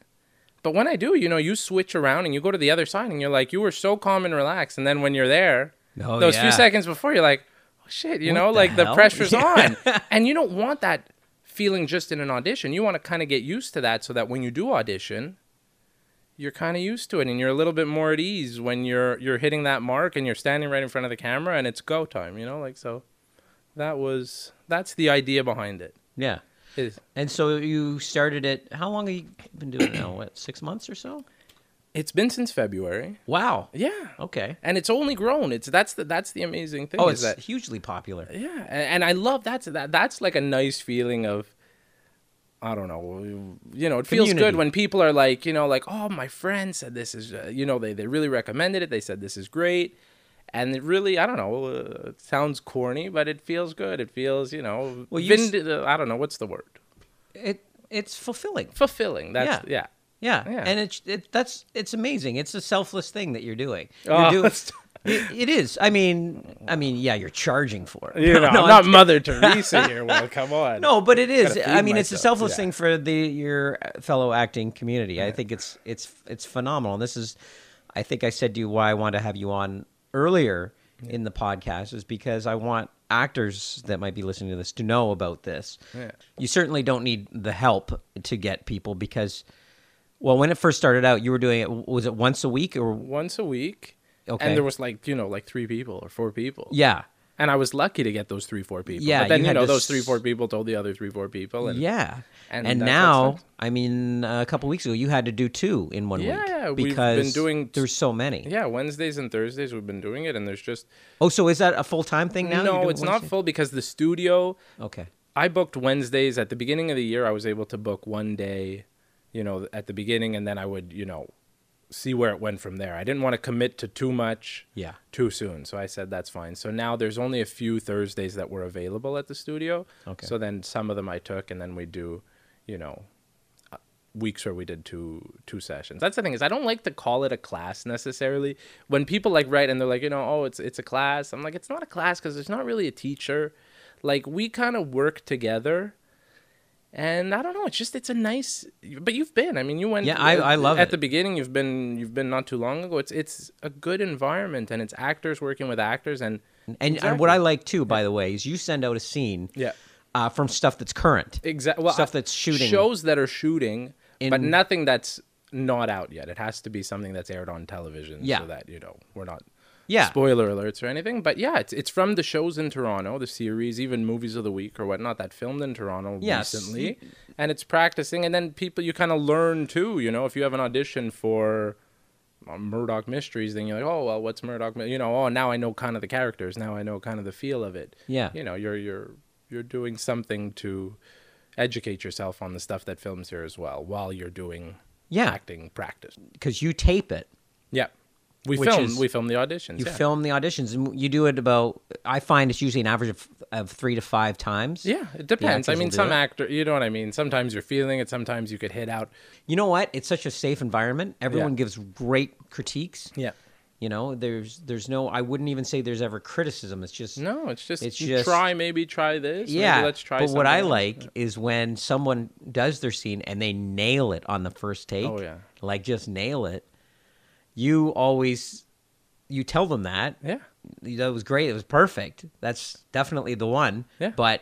C: but when I do, you know, you switch around and you go to the other side and you're like, you were so calm and relaxed. And then when you're there,
B: Oh,
C: those
B: yeah.
C: few seconds before, you're like, oh shit, you
B: What
C: know,
B: the
C: like the pressure's
B: Yeah.
C: on. And you don't want that feeling just in an audition. You want to kind of get used to that so that when you do audition, you're kind of used to it and you're a little bit more at ease when you're you're hitting that mark and you're standing right in front of the camera and it's go time, you know? Like so that was that's the idea behind it.
B: Yeah.
C: Is
B: And so you started it. How long have you been doing it now? What, six months or so?
C: it's been since February.
B: Wow.
C: Yeah.
B: Okay.
C: And it's only grown. It's that's the that's the amazing thing
B: Oh,
C: is
B: it's
C: that
B: hugely popular.
C: Yeah, and, and I love that's that. That's like a nice feeling of, I don't know, you know, it feels
B: Community.
C: good when people are like, you know, like, oh, my friend said this is, uh, you know, they they really recommended it. They said this is great, and it really, I don't know, uh, it sounds corny, but it feels good. It feels, you know,
B: Well, you
C: vind- uh, I don't know what's the word,
B: It it's fulfilling.
C: fulfilling. That's yeah.
B: Yeah.
C: Yeah.
B: And it's it, that's it's amazing. It's a selfless thing that you're doing. You're
C: Oh,
B: doing- it, it is. I mean, I mean, yeah, you're charging for it.
C: You know,
B: No,
C: I'm not
B: I'm-
C: Mother Teresa here. Well, come on.
B: No, but it is. I mean, it's a selfless
C: yeah.
B: thing for the your fellow acting community. I think it's it's it's phenomenal. And this is, I think I said to you why I want to have you on earlier in the podcast is because I want actors that might be listening to this to know about this.
C: Yeah.
B: You certainly don't need the help to get people because, well, when it first started out, you were doing it. Was it once a week or?
C: Once a week.
B: Okay.
C: And there was like you know like three people or four people.
B: Yeah.
C: And I was lucky to get those three, four people.
B: Yeah,
C: but then
B: you
C: you, know those three, four people told the other three, four people, and
B: yeah.
C: and
B: And, now, I mean, a couple weeks ago, you had to do two in one
C: Yeah,
B: week
C: yeah, Because we've been doing
B: there's so many.
C: yeah, Wednesdays and Thursdays we've been doing it, and there's just
B: Oh, so is that a full time thing now?
C: No, it's not full because the studio.
B: Okay.
C: I booked Wednesdays at the beginning of the year. I was able to book one day, you know, at the beginning, and then I would, you know, see where it went from there. I didn't want to commit to too much
B: Yeah.
C: too soon, so I said that's fine. So now there's only a few Thursdays that were available at the studio.
B: Okay.
C: So then some of them I took, and then we do, you know, uh, weeks where we did two two sessions. That's the thing is I don't like to call it a class necessarily. When people like write and they're like, you know, oh, it's it's a class. I'm like, it's not a class because there's not really a teacher. Like we kind of work together. And I don't know. It's just it's a nice. But you've been. I mean, you went.
B: Yeah, I- I love
C: at
B: it.
C: the beginning. You've been. You've been not too long ago. It's it's a good environment, and it's actors working with actors, and
B: And, and what I like too, by the way, is you send out a scene
C: yeah,
B: uh, from stuff that's current.
C: exactly. Well,
B: Stuff
C: I-
B: that's shooting.
C: shows that are shooting, but nothing that's not out yet. It has to be something that's aired on television,
B: Yeah.
C: so that you know we're not
B: Yeah.
C: spoiler alerts or anything. But yeah, it's it's from the shows in Toronto, the series, even movies of the week or whatnot that filmed in Toronto
B: Yes.
C: recently, and it's practicing. And then people you kind of learn too. You know, if you have an audition for uh, Murdoch Mysteries, then you're like, oh well, what's Murdoch? You know, oh now I know kind of the characters. Now I know kind of the feel of it.
B: Yeah.
C: You know, you're you're you're doing something to educate yourself on the stuff that films here as well while you're doing
B: Yeah.
C: acting practice.
B: Because you tape it.
C: Yeah. We film we film the auditions.
B: You
C: yeah.
B: film the auditions, and you do it about. I find it's usually an average of, of three to five times.
C: Yeah, it depends. I mean, some actor, you know what I mean. Sometimes you're feeling it. Sometimes you could hit out.
B: You know what? It's such a safe environment. Everyone gives great critiques.
C: Yeah.
B: You know, there's there's no. I wouldn't even say there's ever criticism. It's just
C: No, it's just
B: It's
C: you
B: just-
C: try. Maybe try this. maybe
B: yeah.
C: let's try.
B: but what I
C: else.
B: like is when someone does their scene and they nail it on the first take.
C: Oh, yeah.
B: like just nail it. You always you tell them that
C: Yeah.
B: that was great. It was perfect. That's definitely the one.
C: Yeah.
B: But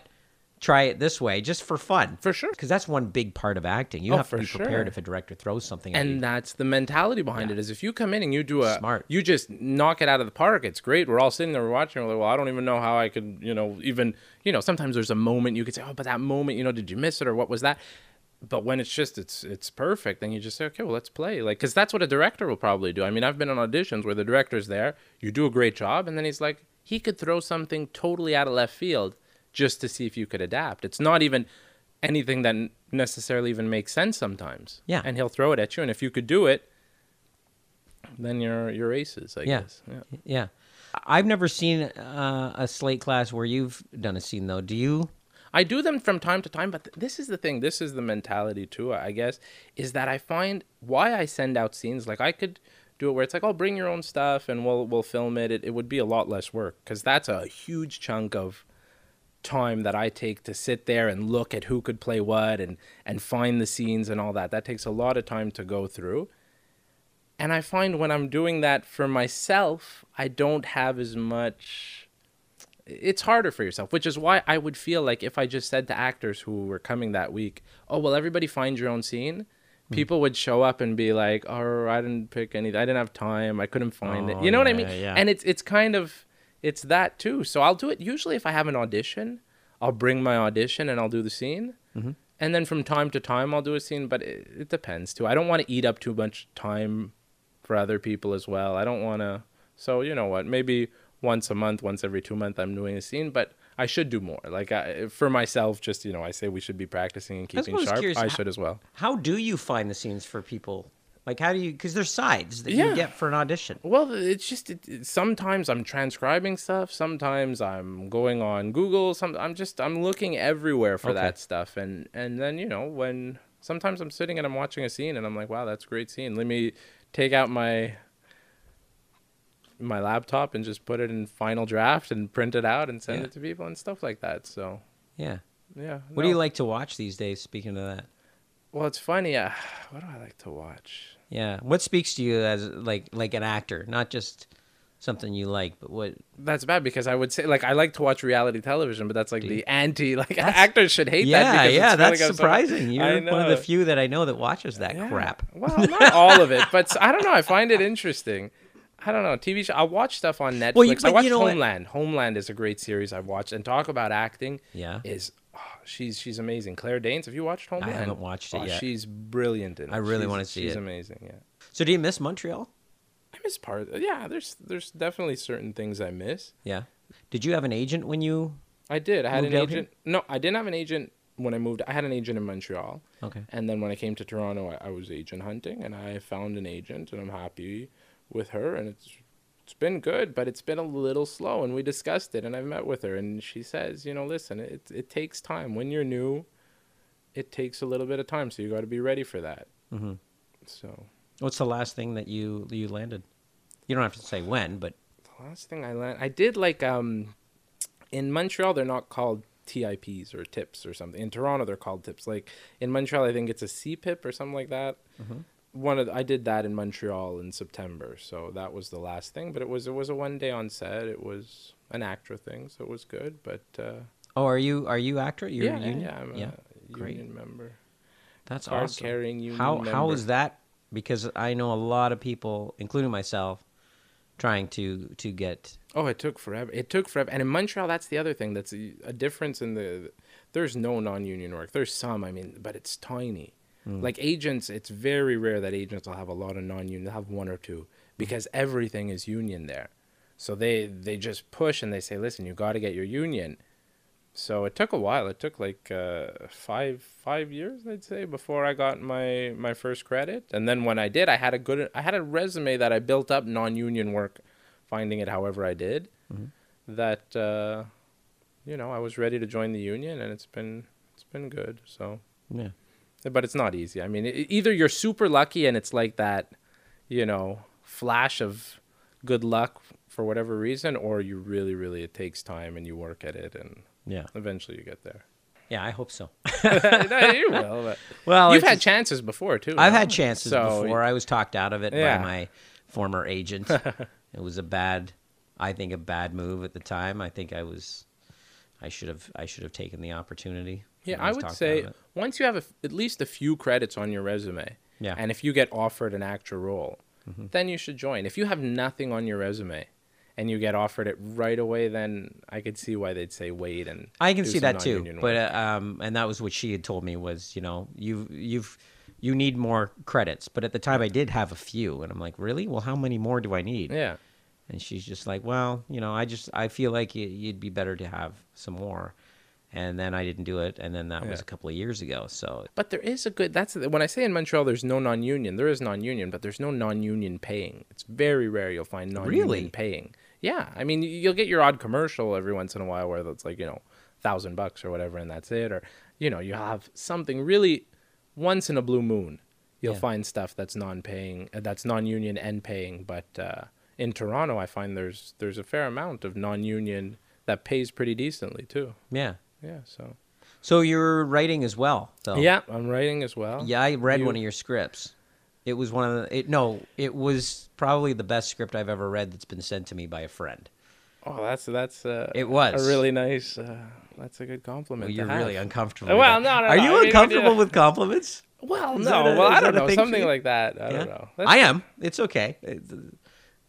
B: try it this way, just for fun,
C: For sure.
B: because that's one big part of acting. You
C: Oh,
B: have to be prepared
C: sure.
B: if a director throws something at
C: And
B: you.
C: And that's the mentality behind
B: Yeah.
C: it. Is if you come in and you do a
B: Smart.
C: you just knock it out of the park. It's great. We're all sitting there we're watching. We're like, well, I don't even know how I could, you know, even you know. Sometimes there's a moment you could say, oh, but that moment, you know, did you miss it or what was that? But when it's just it's it's perfect, then you just say, okay, well, let's play. Like, because that's what a director will probably do. I mean, I've been on auditions where the director's there, you do a great job, and then he's like, he could throw something totally out of left field just to see if you could adapt. It's not even anything that necessarily even makes sense sometimes.
B: Yeah.
C: and he'll throw it at you, and if you could do it, then you're you're aces. I
B: Yeah.
C: guess. Yeah.
B: yeah, I've never seen uh, a slate class where you've done a scene though. Do you?
C: I do them from time to time, but th- this is the thing. This is the mentality too, I guess, is that I find why I send out scenes like I could do it where it's like, "Oh, bring your own stuff and we'll we'll film it." It, it would be a lot less work cuz that's a huge chunk of time that I take to sit there and look at who could play what and and find the scenes and all that. That takes a lot of time to go through. And I find when I'm doing that for myself, I don't have as much it's harder for yourself, which is why I would feel like if I just said to actors who were coming that week, "Oh, well everybody find your own scene." People would show up and be like, "Oh, I didn't pick any. I didn't have time. I couldn't find it."
B: Oh,
C: You know what I
B: yeah,
C: mean?
B: yeah.
C: And it's it's kind of it's that too. So I'll do it usually if I have an audition, I'll bring my audition and I'll do the scene.
B: Mm-hmm.
C: And then from time to time I'll do a scene, but it, it depends too. I don't want to eat up too much time for other people as well. I don't want to. So you know what? Maybe once a month, once every two months, I'm doing a scene, but I should do more. Like I, for myself, just you know, I say we should be practicing and
B: I
C: keeping sharp.
B: curious,
C: I should as well.
B: How do you find the scenes for people? Like, how do you? Because there's sides that
C: Yeah.
B: you get for an audition.
C: Well, it's just it, it- sometimes I'm transcribing stuff. Sometimes I'm going on Google. Some I'm just I'm looking everywhere for
B: Okay.
C: that stuff, and and then you know when sometimes I'm sitting and I'm watching a scene and I'm like, wow, that's a great scene. Let me take out my my laptop and just put it in Final Draft and print it out and send
B: Yeah.
C: it to people and stuff like that. So
B: Yeah.
C: yeah.
B: What do you like to watch these days? Speaking of that.
C: Well, it's funny. Uh, what do I like to watch?
B: Yeah. What speaks to you as like like an actor, not just something you like, but what?
C: That's bad because I would say like I like to watch reality television, but that's like the anti like actors should hate that.
B: Yeah,
C: because
B: yeah. That's
C: so-
B: surprising. You're one of the few that I know that watches that
C: Yeah.
B: crap.
C: Well, not all of it, but I don't know. I find it interesting. I don't know. TV show. I'll watch stuff on Netflix.
B: Well, you-
C: I
B: but
C: watched
B: you know what-
C: Homeland. Homeland is a great series I've watched. And talk about acting.
B: Yeah.
C: Is oh, she's she's amazing. Claire Danes. Have you watched Homeland?
B: I haven't watched it
C: Oh,
B: yet.
C: She's brilliant in it.
B: I really
C: She's-
B: wanna see
C: She's
B: it.
C: amazing. Yeah.
B: So do you miss Montreal?
C: I miss part. Of, Yeah. There's there's definitely certain things I miss.
B: Yeah. Did you have an agent when you?
C: I did. I had an
B: out here?
C: agent. No, I didn't have an agent when I moved. I had an agent in Montreal.
B: Okay.
C: And then when I came to Toronto, I, I was agent hunting, and I found an agent, and I'm happy with her, and it's it's been good, but it's been a little slow. And we discussed it, and I've met with her, and she says, you know, listen, it it takes time when you're new. It takes a little bit of time, so you got to be ready for that.
B: Mm-hmm.
C: So
B: What's the last thing that you you landed? You don't have to say when, but
C: the last thing I learned, I did like um, in Montreal, they're not called TIPs or tips or something. In Toronto, they're called tips. Like in Montreal, I think it's a CPIP or something like that. One of the, I did that in Montreal in September, so that was the last thing. But it was it was a one day on set. It was an ACTRA thing, so it was good. But uh,
B: oh, are you are you ACTRA? You're
C: yeah,
B: union?
C: yeah, I'm
B: yeah.
C: a
B: great.
C: union member.
B: That's
C: Card
B: awesome.
C: carrying union
B: How how
C: member.
B: is that? Because I know a lot of people, including myself, trying to to get.
C: Oh, it took forever. It took forever. And in Montreal, that's the other thing. That's a, a difference in the. There's no non-union work. There's some, I mean, but it's tiny. Like agents, it's very rare that agents will have a lot of non-union. They'll have one or two because everything is union there. So they they just push and they say, listen, you got to get your union. So it took a while. It took like uh, five five years, I'd say, before I got my my first credit. And then when I did, I had a good I had a resume that I built up non-union work, finding it however I did. That uh, you know I was ready to join the union, and it's been it's been good. So,
B: Yeah.
C: But it's not easy. I mean, either you're super lucky and it's like that, you know, flash of good luck for whatever reason, or you really really it takes time and you work at it and
B: Yeah.
C: eventually you get there.
B: Yeah, I hope so.
C: no, you will. But
B: Well,
C: you've had
B: just-
C: chances before too.
B: I've
C: no?
B: had chances
C: So,
B: before. I was talked out of it
C: Yeah.
B: by my former agent. it was a bad, I think, a bad move at the time. I think I was, I should have, I should have taken the opportunity.
C: Yeah, I would say once you have a f at least a few credits on your resume,
B: Yeah.
C: and if you get offered an ACTRA role,
B: Mm-hmm.
C: then you should join. If you have nothing on your resume, and you get offered it right away, then I could see why they'd say wait and
B: I can see that too.
C: non-union
B: But uh, um, and that was what she had told me was, you know, you you've you need more credits. But at the time, I did have a few, and I'm like, really? Well, how many more do I need?
C: yeah,
B: And she's just like, well, you know, I just I feel like you'd be better to have some more. And then I didn't do it, and then that was a couple of years ago. So
C: but there is a good. That's when I say in Montreal, there's no non-union. There is non-union, but there's no non-union paying. It's very rare you'll find non-union
B: Really?
C: paying. Yeah, I mean, you'll get your odd commercial every once in a while where it's like you know, thousand bucks or whatever, and that's it. Or you know, you have something really once in a blue moon. You'll
B: Yeah.
C: find stuff that's non-paying, uh, that's non-union and paying. But uh, in Toronto, I find there's there's a fair amount of non-union that pays pretty decently too.
B: Yeah.
C: Yeah. So
B: So you're writing as well, though.
C: yeah, I'm writing as well.
B: Yeah, I read
C: You-
B: one of your scripts. It was one of the. It, no, it was probably the best script I've ever read that's been sent to me by a friend.
C: Oh, that's that's uh,
B: It was.
C: a really nice. Uh, that's a good compliment.
B: Well, you're really uncomfortable.
C: Well, no, no,
B: Are
C: no,
B: you
C: I mean,
B: uncomfortable with compliments?
C: Well,
B: Is
C: no.
B: a-
C: well, I don't know something like that. I don't
B: Yeah.
C: know.
B: I am. It's okay. It's,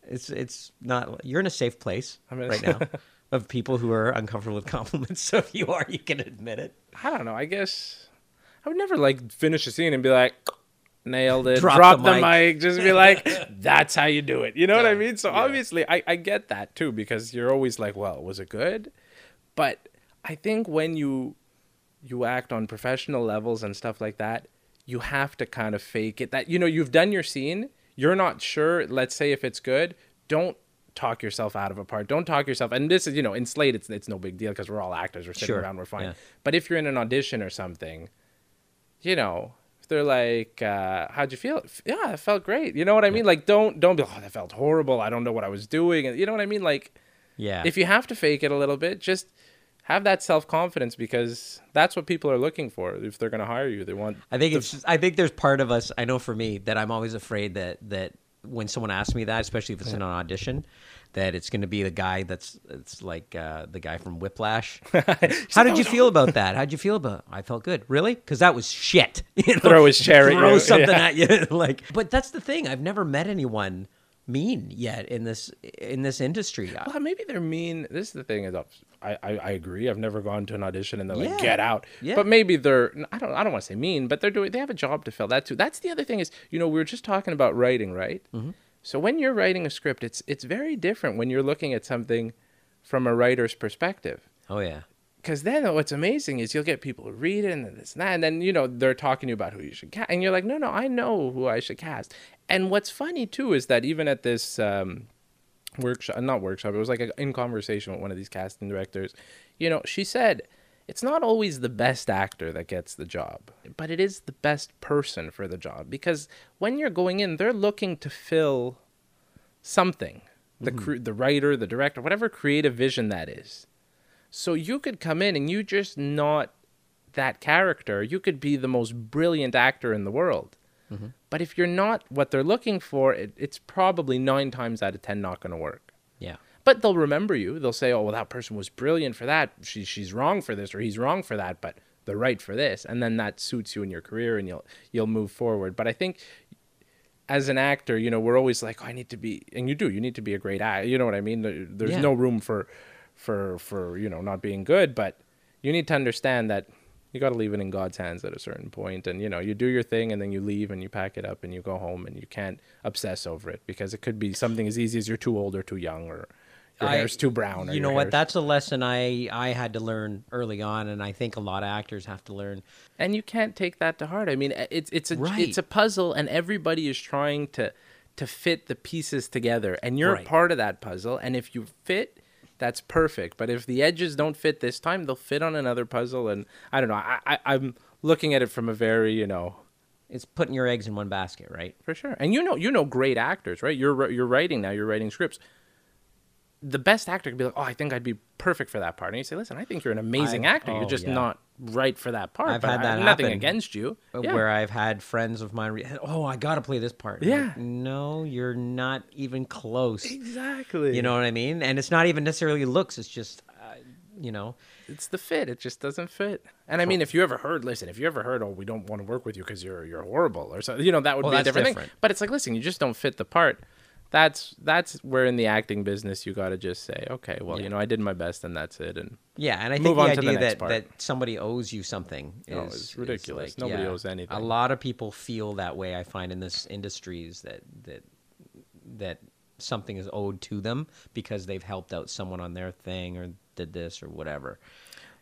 B: it's it's not. You're in a safe place
C: I'm
B: right now of people who are uncomfortable with compliments. So if you are, you can admit it.
C: I don't know. I guess I would never like finish a scene and be like, nailed it,
B: Drop
C: drop,
B: the
C: the,
B: mic.
C: mic. just be like, that's how you do it. You know what I mean? So
B: Yeah.
C: obviously, I, I get that too because you're always like, well, was it good? But I think when you you act on professional levels and stuff like that, you have to kind of fake it. That you know you've done your scene, you're not sure. Let's say if it's good, don't talk yourself out of a part. Don't talk yourself. And this is you know in Slate, it's it's no big deal because we're all actors. We're sitting
B: Sure,
C: around, we're fine.
B: yeah.
C: But if you're in an audition or something, you know. if They're like, uh, "How'd you feel?" Yeah, it felt great. You know what I mean? Like, don't don't be, like, "Oh, that felt horrible. I don't know what I was doing." And you know what I mean? Like,
B: Yeah.
C: if you have to fake it a little bit, just have that self confidence because that's what people are looking for. If they're going to hire you, they want.
B: I think it's. I think there's part of us. I know for me that I'm always afraid that that when someone asks me that, especially if it's in an audition, that it's going to be the guy that's it's like uh, the guy from Whiplash. How did you feel about that? How'd you feel about? It? I felt good. Really? Because that was shit. You know?
C: Throw his chair
B: Throw
C: you.
B: something
C: Yeah.
B: at you. like, but that's the thing. I've never met anyone mean yet in this in this industry.
C: Well, maybe they're mean. This is the thing is, I, I I agree. I've never gone to an audition and they're
B: Yeah.
C: like, "Get out."
B: Yeah.
C: But maybe they're. I don't. I don't want to say mean, but they're doing. They have a job to fill. That too. That's the other thing is, you know, we were just talking about writing, right? Mm-hmm. So when you're writing a script, it's it's very different when you're looking at something from a writer's perspective.
B: Oh yeah.
C: Because then what's amazing is you'll get people who read it and then this and that, and then you know they're talking to you about who you should cast, and you're like, no, no, I know who I should cast. And what's funny too is that even at this um, workshop, not workshop, it was like a, in conversation with one of these casting directors, you know, she said it's not always the best actor that gets the job, but it is the best person for the job because when you're going in, they're looking to fill something. The cr- the writer, the director, whatever creative vision that is. So you could come in and you just not that character. You could be the most brilliant actor in the world. Mm-hmm. But if you're not what they're looking for, it, it's probably nine times out of ten not going to work.
B: Yeah.
C: But they'll remember you. They'll say, "Oh, well, that person was brilliant for that. She, she's wrong for this, or he's wrong for that, but they're right for this." And then that suits you in your career, and you'll you'll move forward. But I think as an actor, you know, we're always like, oh, "I need to be," and you do. You need to be a great actor. You know what I mean? There's
B: Yeah.
C: no room for for for you know not being good, but you need to understand that you got to leave it in God's hands at a certain point, and you know, you do your thing, and then you leave, and you pack it up, and you go home, and you can't obsess over it because it could be something as easy as you're too old or too young, or your
B: I-
C: hair's too brown. Or
B: You know what?
C: hair's-
B: That's a lesson I I had to learn early on, and I think a lot of actors have to learn.
C: and you can't take that to heart. I mean, it's it's a
B: Right.
C: it's a puzzle, and everybody is trying to to fit the pieces together, and you're
B: Right.
C: part of that puzzle. And if you fit, that's perfect. But if the edges don't fit this time, they'll fit on another puzzle. And I don't know. I, I I'm looking at it from a very you know
B: It's putting your eggs in one basket, right?
C: for sure. And you know you know great actors, right? You're you're writing now. You're writing scripts. The best actor could be like, oh, I think I'd be perfect for that part. And you say, listen, I think you're an amazing
B: I've-
C: actor.
B: oh,
C: You're just
B: yeah.
C: not right for that part.
B: I've
C: but
B: had
C: I-
B: that
C: nothing
B: happen.
C: against you. Yeah.
B: Where I've had friends of mine, re- oh, I got to play this part.
C: Yeah.
B: like, no, you're not even close.
C: exactly.
B: You know what I mean? And it's not even necessarily looks. It's just, uh, you know,
C: it's the fit. It just doesn't fit. And I mean, if you ever heard, listen, if you ever heard, oh, we don't want to work with you because you're you're horrible or something, you know, that would
B: Well,
C: be a
B: that's
C: different, thing. But it's like, listen, you just don't fit the part. That's that's where in the acting business you got to just say, okay, well,
B: Yeah.
C: you know, I did my best and that's it. And
B: yeah. And I think the
C: on to the
B: idea that,
C: part.
B: that somebody owes you something oh, is,
C: No, it's
B: is
C: ridiculous.
B: like,
C: Nobody
B: yeah,
C: owes anything.
B: A lot of people feel that way. I find in this industries that that that something is owed to them because they've helped out someone on their thing or did this or whatever.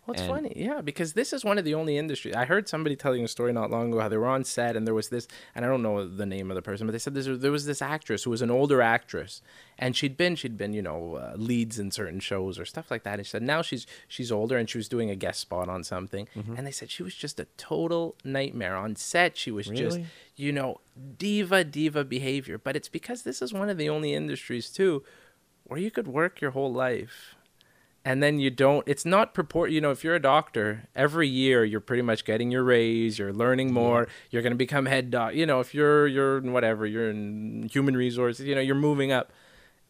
C: Well, it's
B: And-
C: funny, yeah, because this is one of the only industries. I heard somebody telling a story not long ago how they were on set and there was this, and I don't know the name of the person, but they said this, there was this actress who was an older actress, and she'd been she'd been you know uh, leads in certain shows or stuff like that. And she said now she's she's older and she was doing a guest spot on something,
B: Mm-hmm.
C: and they said she was just a total nightmare on set. She was just you know diva diva behavior, but it's because this is one of the only industries too where you could work your whole life and then you don't it's not purport you know if you're a doctor every year you're pretty much getting your raise you're learning more you're going to become head doc you know if you're you're in whatever you're in human resources you know you're moving up.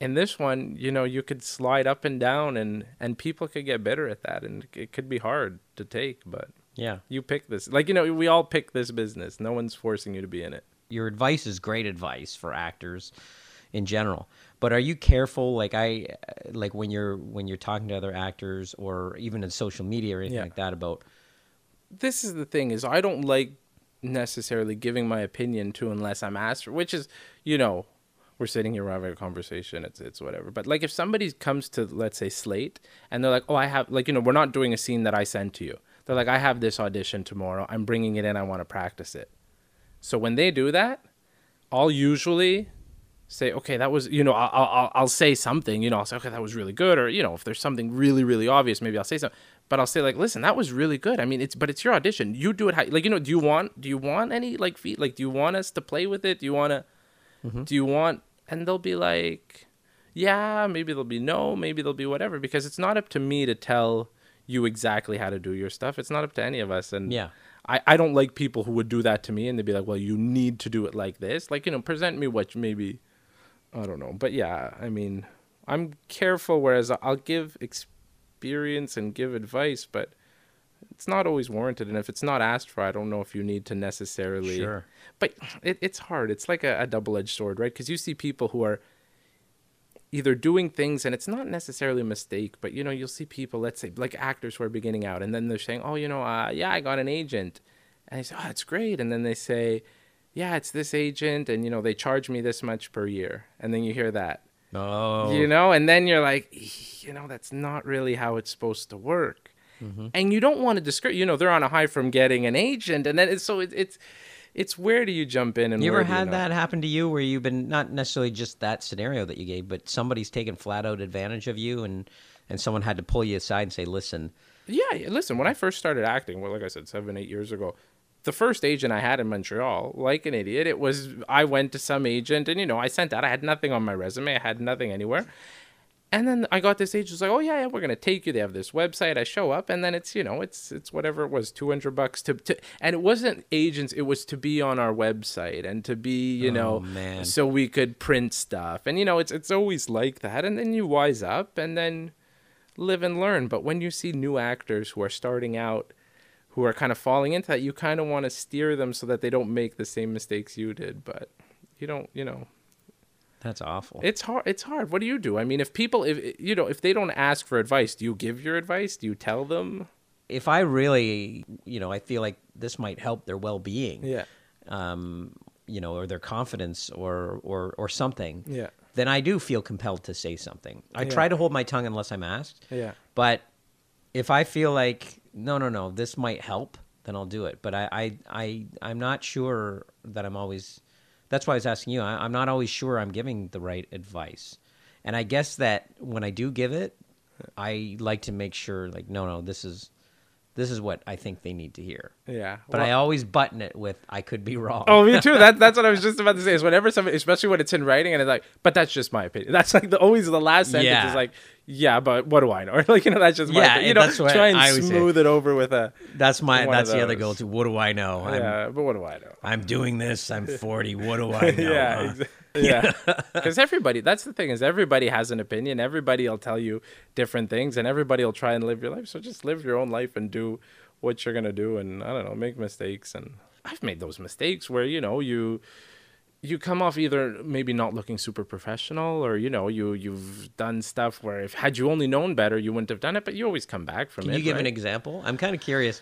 C: In this one you know you could slide up and down and and people could get better at that and it could be hard to take but
B: Yeah.
C: you pick this like you know we all pick this business. No one's forcing you to be in it.
B: Your advice is great advice for actors in general. But are you careful like I like when you're when you're talking to other actors or even in social media or anything
C: Yeah.
B: like that about
C: this is the thing is I don't like necessarily giving my opinion to unless I'm asked for, which is, you know, we're sitting here we're having a conversation, it's it's whatever. But like if somebody comes to let's say Slate and they're like, "Oh, I have like, you know, we're not doing a scene that I sent to you." They're like, "I have this audition tomorrow. I'm bringing it in. I want to practice it." So when they do that, I'll usually say, okay, that was, you know, I'll, I'll, I'll say something, you know, I'll say, okay, that was really good. Or, you know, if there's something really, really obvious, maybe I'll say something, but I'll say like, listen, that was really good. I mean, it's, but it's your audition. You do it how, like, you know, do you want, do you want any like feet? Like, do you want us to play with it? Do you want to, mm-hmm. do you want, and they'll be like, yeah, maybe they'll be no, maybe they'll be whatever, because it's not up to me to tell you exactly how to do your stuff. It's not up to any of us. And
B: Yeah.
C: I, I don't like people who would do that to me and they'd be like, well, you need to do it like this. Like, you know, present me what maybe, I don't know. But yeah, I mean, I'm careful, whereas I'll give experience and give advice, but it's not always warranted. And if it's not asked for, I don't know if you need to necessarily.
B: Sure.
C: But it, it's hard. It's like a, a double edged sword, right? Because you see people who are either doing things and it's not necessarily a mistake but you know you'll see people let's say like actors who are beginning out and then they're saying oh you know uh, yeah i got an agent and they say oh that's great and then they say yeah it's this agent and you know they charge me this much per year and then you hear that
B: Oh.
C: you know and then you're like you know that's not really how it's supposed to work
B: Mm-hmm.
C: and you don't want to discourage you know they're on a high from getting an agent and then it's so it, it's it's where do you jump in and
B: You ever had
C: not?
B: that happen to you where you've been not necessarily just that scenario that you gave, but somebody's taken flat out advantage of you and and someone had to pull you aside and say, "Listen,
C: yeah, listen, when I first started acting, well, like I said, seven, eight years ago, the first agent I had in Montreal, like an idiot, it was I went to some agent and, you know, I sent out, I had nothing on my resume, I had nothing anywhere. And then I got this agent who's like, oh, yeah, yeah, we're going to take you. They have this website. I show up, and then it's, you know, it's it's whatever it was, 200 bucks to, to, and it wasn't agents, it was to be on our website and to be, you oh, know,
B: Oh, man.
C: so we could print stuff. And, you know, it's, it's always like that. And then you wise up, and then live and learn. But when you see new actors who are starting out, who are kind of falling into that, you kind of want to steer them so that they don't make the same mistakes you did. But you don't, you know,
B: that's awful."
C: it's hard. It's hard. What do you do? I mean, if people, if you know, if they don't ask for advice, do you give your advice? Do you tell them?
B: if I really, you know, I feel like this might help their well-being,
C: Yeah.
B: um, you know, or their confidence, or or or something,
C: Yeah.
B: then I do feel compelled to say something. I
C: Yeah.
B: try to hold my tongue unless I'm asked.
C: Yeah.
B: But if I feel like no, no, no, this might help, then I'll do it. But I, I, I I'm not sure that I'm always. That's why I was asking you. I, I'm not always sure I'm giving the right advice, and I guess that when I do give it, I like to make sure, like, no, no, this is, this is what I think they need to hear.
C: Yeah.
B: But I always button it with, I could be wrong.
C: Oh, me too. That, that's what I was just about to say. Is whenever somebody, especially when it's in writing, and it's like, but that's just my opinion. That's like the always the last sentence
B: Yeah.
C: is like, yeah, but what do I know? Or like you know, that's just my
B: Yeah,
C: opinion. You know, try and
B: always say.
C: smooth it over with a
B: that's my, that's the other
C: goal.
B: go to. What do I know? I'm,
C: yeah. But what do I know?
B: I'm doing this. I'm 40. What do I know?
C: yeah,
B: huh?
C: exa- yeah. Because everybody, that's the thing is everybody has an opinion. Everybody will tell you different things, and everybody will try and live your life. So just live your own life and do what you're gonna do, and I don't know, make mistakes. And I've made those mistakes where you know you you come off either maybe not looking super professional or you know you you've done stuff where if had you only known better you wouldn't have done it but you always come back from
B: Can
C: it Can
B: you give
C: right?
B: an example? I'm kind of curious.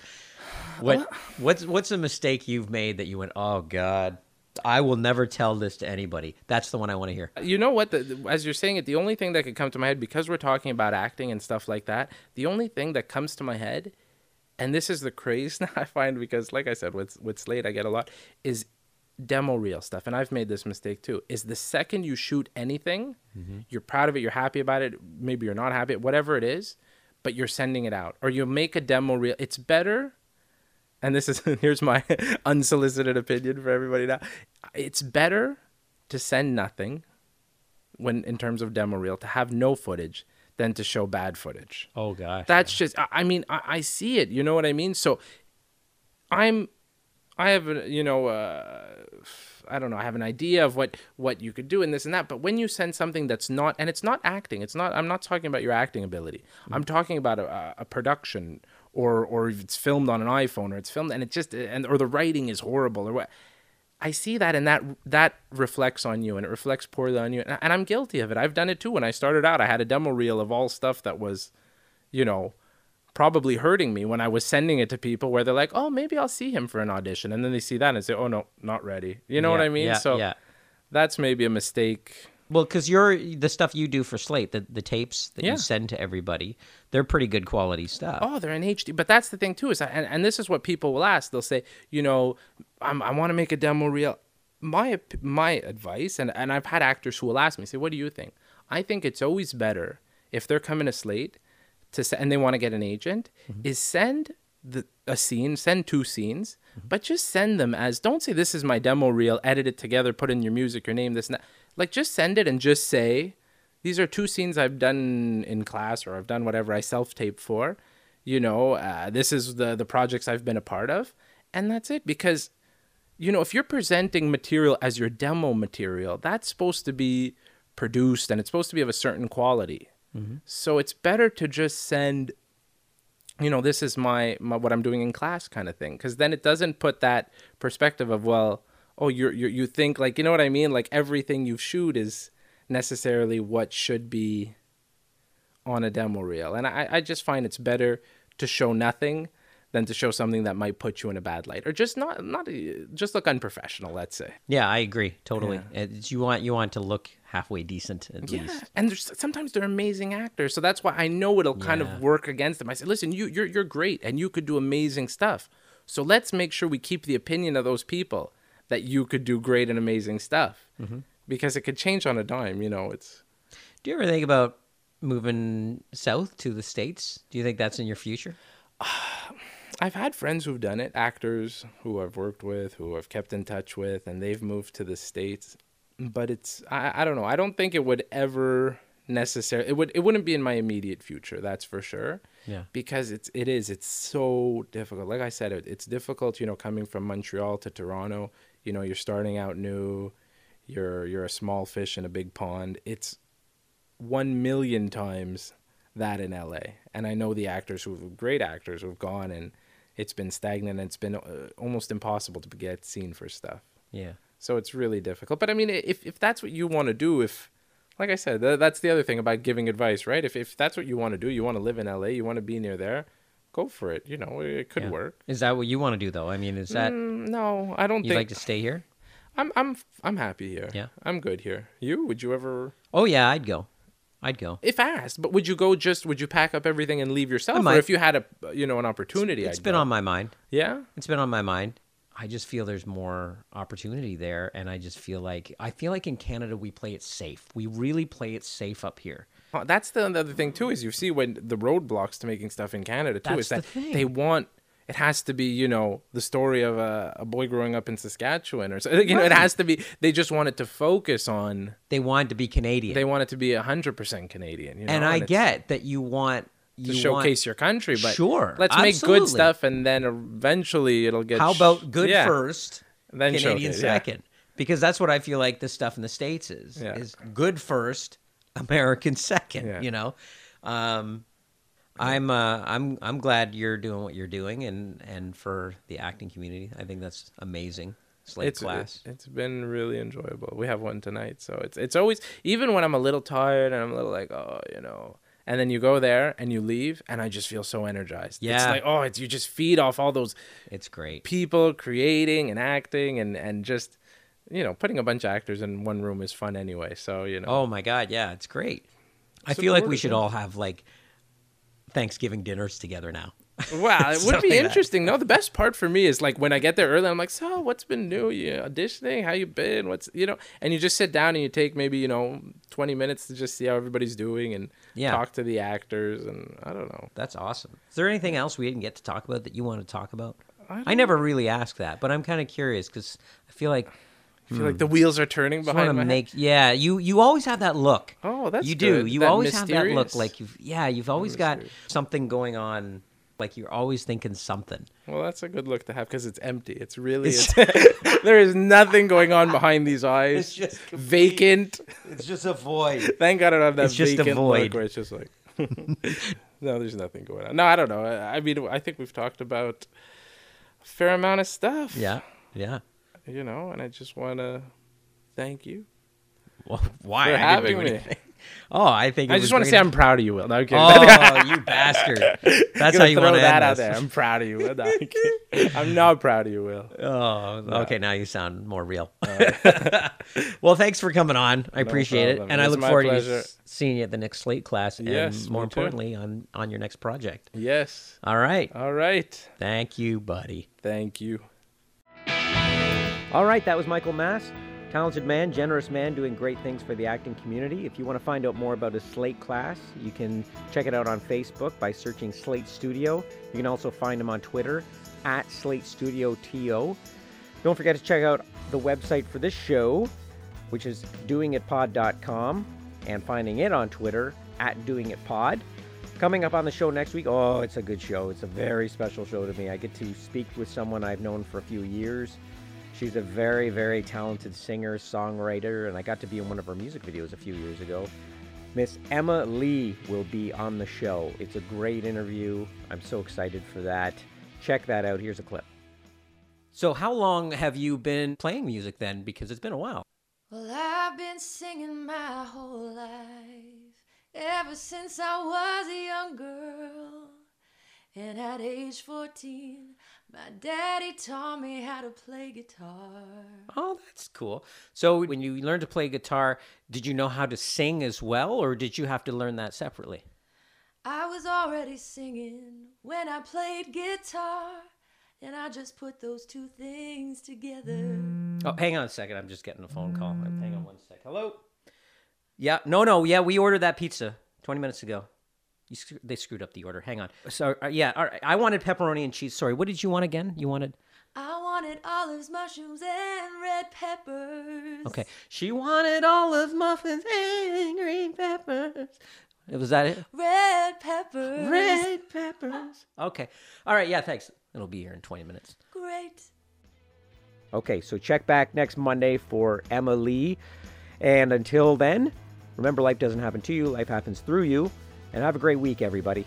B: What what's what's a mistake you've made that you went, oh god, I will never tell this to anybody. That's the one I want to hear.
C: You know what? The, as you're saying it, the only thing that could come to my head because we're talking about acting and stuff like that, the only thing that comes to my head and this is the craze now I find because, like I said, with with Slate, I get a lot is demo reel stuff, and I've made this mistake too. Is the second you shoot anything, mm-hmm. you're proud of it, you're happy about it, maybe you're not happy, whatever it is, but you're sending it out, or you make a demo reel. It's better and this is here's my unsolicited opinion for everybody now. It's better to send nothing when in terms of demo reel to have no footage than to show bad footage.
B: Oh gosh.
C: That's just I, I mean I, I see it. You know what I mean? So I'm I have a, you know uh, I don't know I have an idea of what what you could do and this and that. But when you send something that's not and it's not acting, it's not I'm not talking about your acting ability. I'm talking about a, a production or or if it's filmed on an iPhone or it's filmed and it just and or the writing is horrible or what. I see that and that that reflects on you and it reflects poorly on you and, and I'm guilty of it. I've done it too. When I started out, I had a demo reel of all stuff that was, you know, probably hurting me when I was sending it to people where they're like, "Oh, maybe I'll see him for an audition," and then they see that and say, "Oh no, not ready." You know what I mean?
B: yeah,
C: so
B: yeah.
C: that's maybe a mistake.
B: Well, because you're the stuff you do for Slate, the the tapes that
C: Yeah.
B: you send to everybody, they're pretty good quality stuff.
C: Oh, they're in HD. But that's the thing too is, and, and this is what people will ask. They'll say, you know, I'm, I want to make a demo reel. My my advice, and and I've had actors who will ask me, say, what do you think? I think it's always better if they're coming to Slate to and they want to get an agent, mm-hmm. is send the a scene, send two scenes, mm-hmm. but just send them as don't say this is my demo reel, edit it together, put in your music, your name, this and that. Like just send it and just say these are two scenes I've done in class or I've done whatever I self tape for. You know, uh, this is the the projects I've been a part of, and that's it. Because, you know, if you're presenting material as your demo material, that's supposed to be produced and it's supposed to be of a certain quality. So it's better to just send you know this is my, my what i'm doing in class kind of thing because then it doesn't put that perspective of well oh you're, you're you think like you know what i mean like everything you shoot is necessarily what should be on a demo reel and i i just find it's better to show nothing than to show something that might put you in a bad light or just not not just look unprofessional let's say
B: Yeah, I agree totally. It's, you want you want to look halfway decent at
C: Yeah,
B: least.
C: and there's sometimes they're amazing actors, so that's why I know it'll kind
B: Yeah.
C: of work against them. I said, listen, you you're you're great, and you could do amazing stuff. So let's make sure we keep the opinion of those people that you could do great and amazing stuff,
B: Mm-hmm.
C: because it could change on a dime. You know, it's
B: Do you ever think about moving south to the states? Do you think that's in your future?
C: I've had friends who've done it, actors who I've worked with, who I've kept in touch with, and they've moved to the states. But it's I, I don't know. I don't think it would ever necessarily it would it wouldn't be in my immediate future. That's for sure.
B: Yeah.
C: Because it's it is it's so difficult. Like I said, it, it's difficult. You know, coming from Montreal to Toronto. You know, you're starting out new. You're you're a small fish in a big pond. It's one million times that in LA. And I know the actors who have great actors who've gone and it's been stagnant and it's been uh, almost impossible to get seen for stuff.
B: Yeah.
C: So it's really difficult. But I mean, if if that's what you want to do, if like I said, th- that's the other thing about giving advice, right? If if that's what you want to do, you want to live in LA, you want to be near there, go for it. You know, it could
B: Yeah.
C: work.
B: Is that what you want to do though? I mean, is that
C: Mm, no, I don't
B: you'd
C: think
B: like to stay here?
C: I'm I'm I'm happy here.
B: Yeah.
C: I'm good here. You? Would you ever
B: Oh yeah, I'd go. I'd go.
C: if asked, but would you go just would you pack up everything and leave yourself or if you had a you know an opportunity
B: It's
C: I'd
B: been
C: go.
B: on my mind.
C: Yeah?
B: It's been on my mind. I just feel there's more opportunity there, and I just feel like I feel like in Canada we play it safe. We really play it safe up here.
C: Uh, That's the other thing too is you see when the roadblocks to making stuff in Canada too
B: That's
C: is that
B: the
C: they want it has to be you know the story of a, a boy growing up in Saskatchewan or so you know it has to be they just want it to focus on
B: They want to be Canadian,
C: they want it to be hundred percent Canadian you know
B: and I get that you want
C: to showcase
B: Want,
C: your country but
B: Sure,
C: let's make good stuff and then eventually it'll get
B: how about good
C: yeah,
B: first,
C: then
B: Canadian
C: showcase, yeah.
B: second? Because that's what I feel like the stuff in the states is
C: Yeah.
B: is good first, American second.
C: Yeah.
B: You know, um, I'm uh, I'm I'm glad you're doing what you're doing, and and for the acting community, I think that's amazing. Slate
C: it's
B: class.
C: it- it's been really enjoyable. We have one tonight, so it's it's always even when I'm a little tired and I'm a little like oh you know, and then you go there and you leave and I just feel so energized.
B: Yeah, it's
C: like oh it's you just feed off all those
B: It's great.
C: people creating and acting and and just you know putting a bunch of actors in one room is fun anyway. So you know
B: Oh my god, yeah, it's great. I feel like we should all have like Thanksgiving dinners together now.
C: Wow, it would be
B: like that.
C: interesting. No, the best part for me is like when I get there early, I'm like, so what's been new? You auditioning? How you been? What's you know? And you just sit down and you take maybe you know 20 minutes to just see how everybody's doing and
B: Yeah.
C: talk to the actors and I don't know.
B: That's awesome. Is there anything else we didn't get to talk about that you want to talk about?
C: I,
B: I never really asked that, but I'm kind of curious because I feel like
C: I feel like hmm. the wheels are turning behind my head.
B: make. Yeah, you you always have that look.
C: Oh, that's
B: you do.
C: good.
B: You
C: That
B: always have that look like you've. Yeah, you've always got something going on. Like you're always thinking something.
C: Well, that's a good look to have because it's empty. It's really
B: It's-
C: it's, there is nothing going on behind these eyes.
B: It's just
C: vacant.
B: It's just a void.
C: Thank God I don't have that
B: It's just a void.
C: look where it's just like no, there's nothing going on. No, I don't know. I, I mean, I think we've talked about a fair amount of stuff.
B: Yeah, yeah.
C: You know, and I just want to thank you.
B: Well, why
C: For
B: I didn't
C: having
B: do
C: me.
B: anything. Oh, I think
C: I just want to say I'm proud of you, Will. No, I'm.
B: Oh, you bastard! That's how you want to
C: that
B: end
C: out
B: this.
C: there. I'm proud of you. Will. No, I'm. I'm not proud of you, Will.
B: Oh, okay. Now you sound more real. well, thanks for coming on. I appreciate it, and I look forward to
C: pleasure.
B: s- seeing you at the next Slate class, and
C: Yes,
B: more
C: too.
B: importantly, on on your next project.
C: Yes.
B: All right.
C: All right.
B: Thank you, buddy.
C: Thank you.
B: All right, that was Michael Mass. Talented man, generous man, doing great things for the acting community. If you want to find out more about his Slate class, you can check it out on Facebook by searching Slate Studio. You can also find him on Twitter at Slate Studio TO. Don't forget to check out the website for this show, which is doingitpod.com, and finding it on Twitter at doingitpod. Coming up on the show next week, oh, it's a good show. It's a very special show to me. I get to speak with someone I've known for a few years. She's a very, very talented singer, songwriter, and I got to be in one of her music videos a few years ago. Miss Emma Lee will be on the show. It's a great interview. I'm so excited for that. Check that out. Here's a clip. So, how long have you been playing music then? Because it's been a while.
D: Well, I've been singing my whole life, ever since I was a young girl. And at age 14, my daddy taught me how to play guitar.
B: Oh, that's cool. So, when you learned to play guitar, did you know how to sing as well, or did you have to learn that separately?
D: I was already singing when I played guitar, and I just put those two things together.
B: Oh, hang on a second. I'm just getting a phone call. Hang on one sec. Hello. Yeah. No. No. Yeah. We ordered that pizza 20 minutes ago. You they screwed up the order. Hang on. So uh, yeah. All right. I wanted pepperoni and cheese. Sorry. What did you want again? You wanted.
D: I wanted olives, mushrooms, and red peppers.
B: Okay. She wanted olive muffins and green peppers. Was that it?
D: Red peppers.
B: Red peppers. Okay. All right. Yeah. Thanks. It'll be here in 20 minutes.
D: Great.
B: Okay, so check back next Monday for Emma Lee. And until then, remember life doesn't happen to you, life happens through you and have a great week, everybody.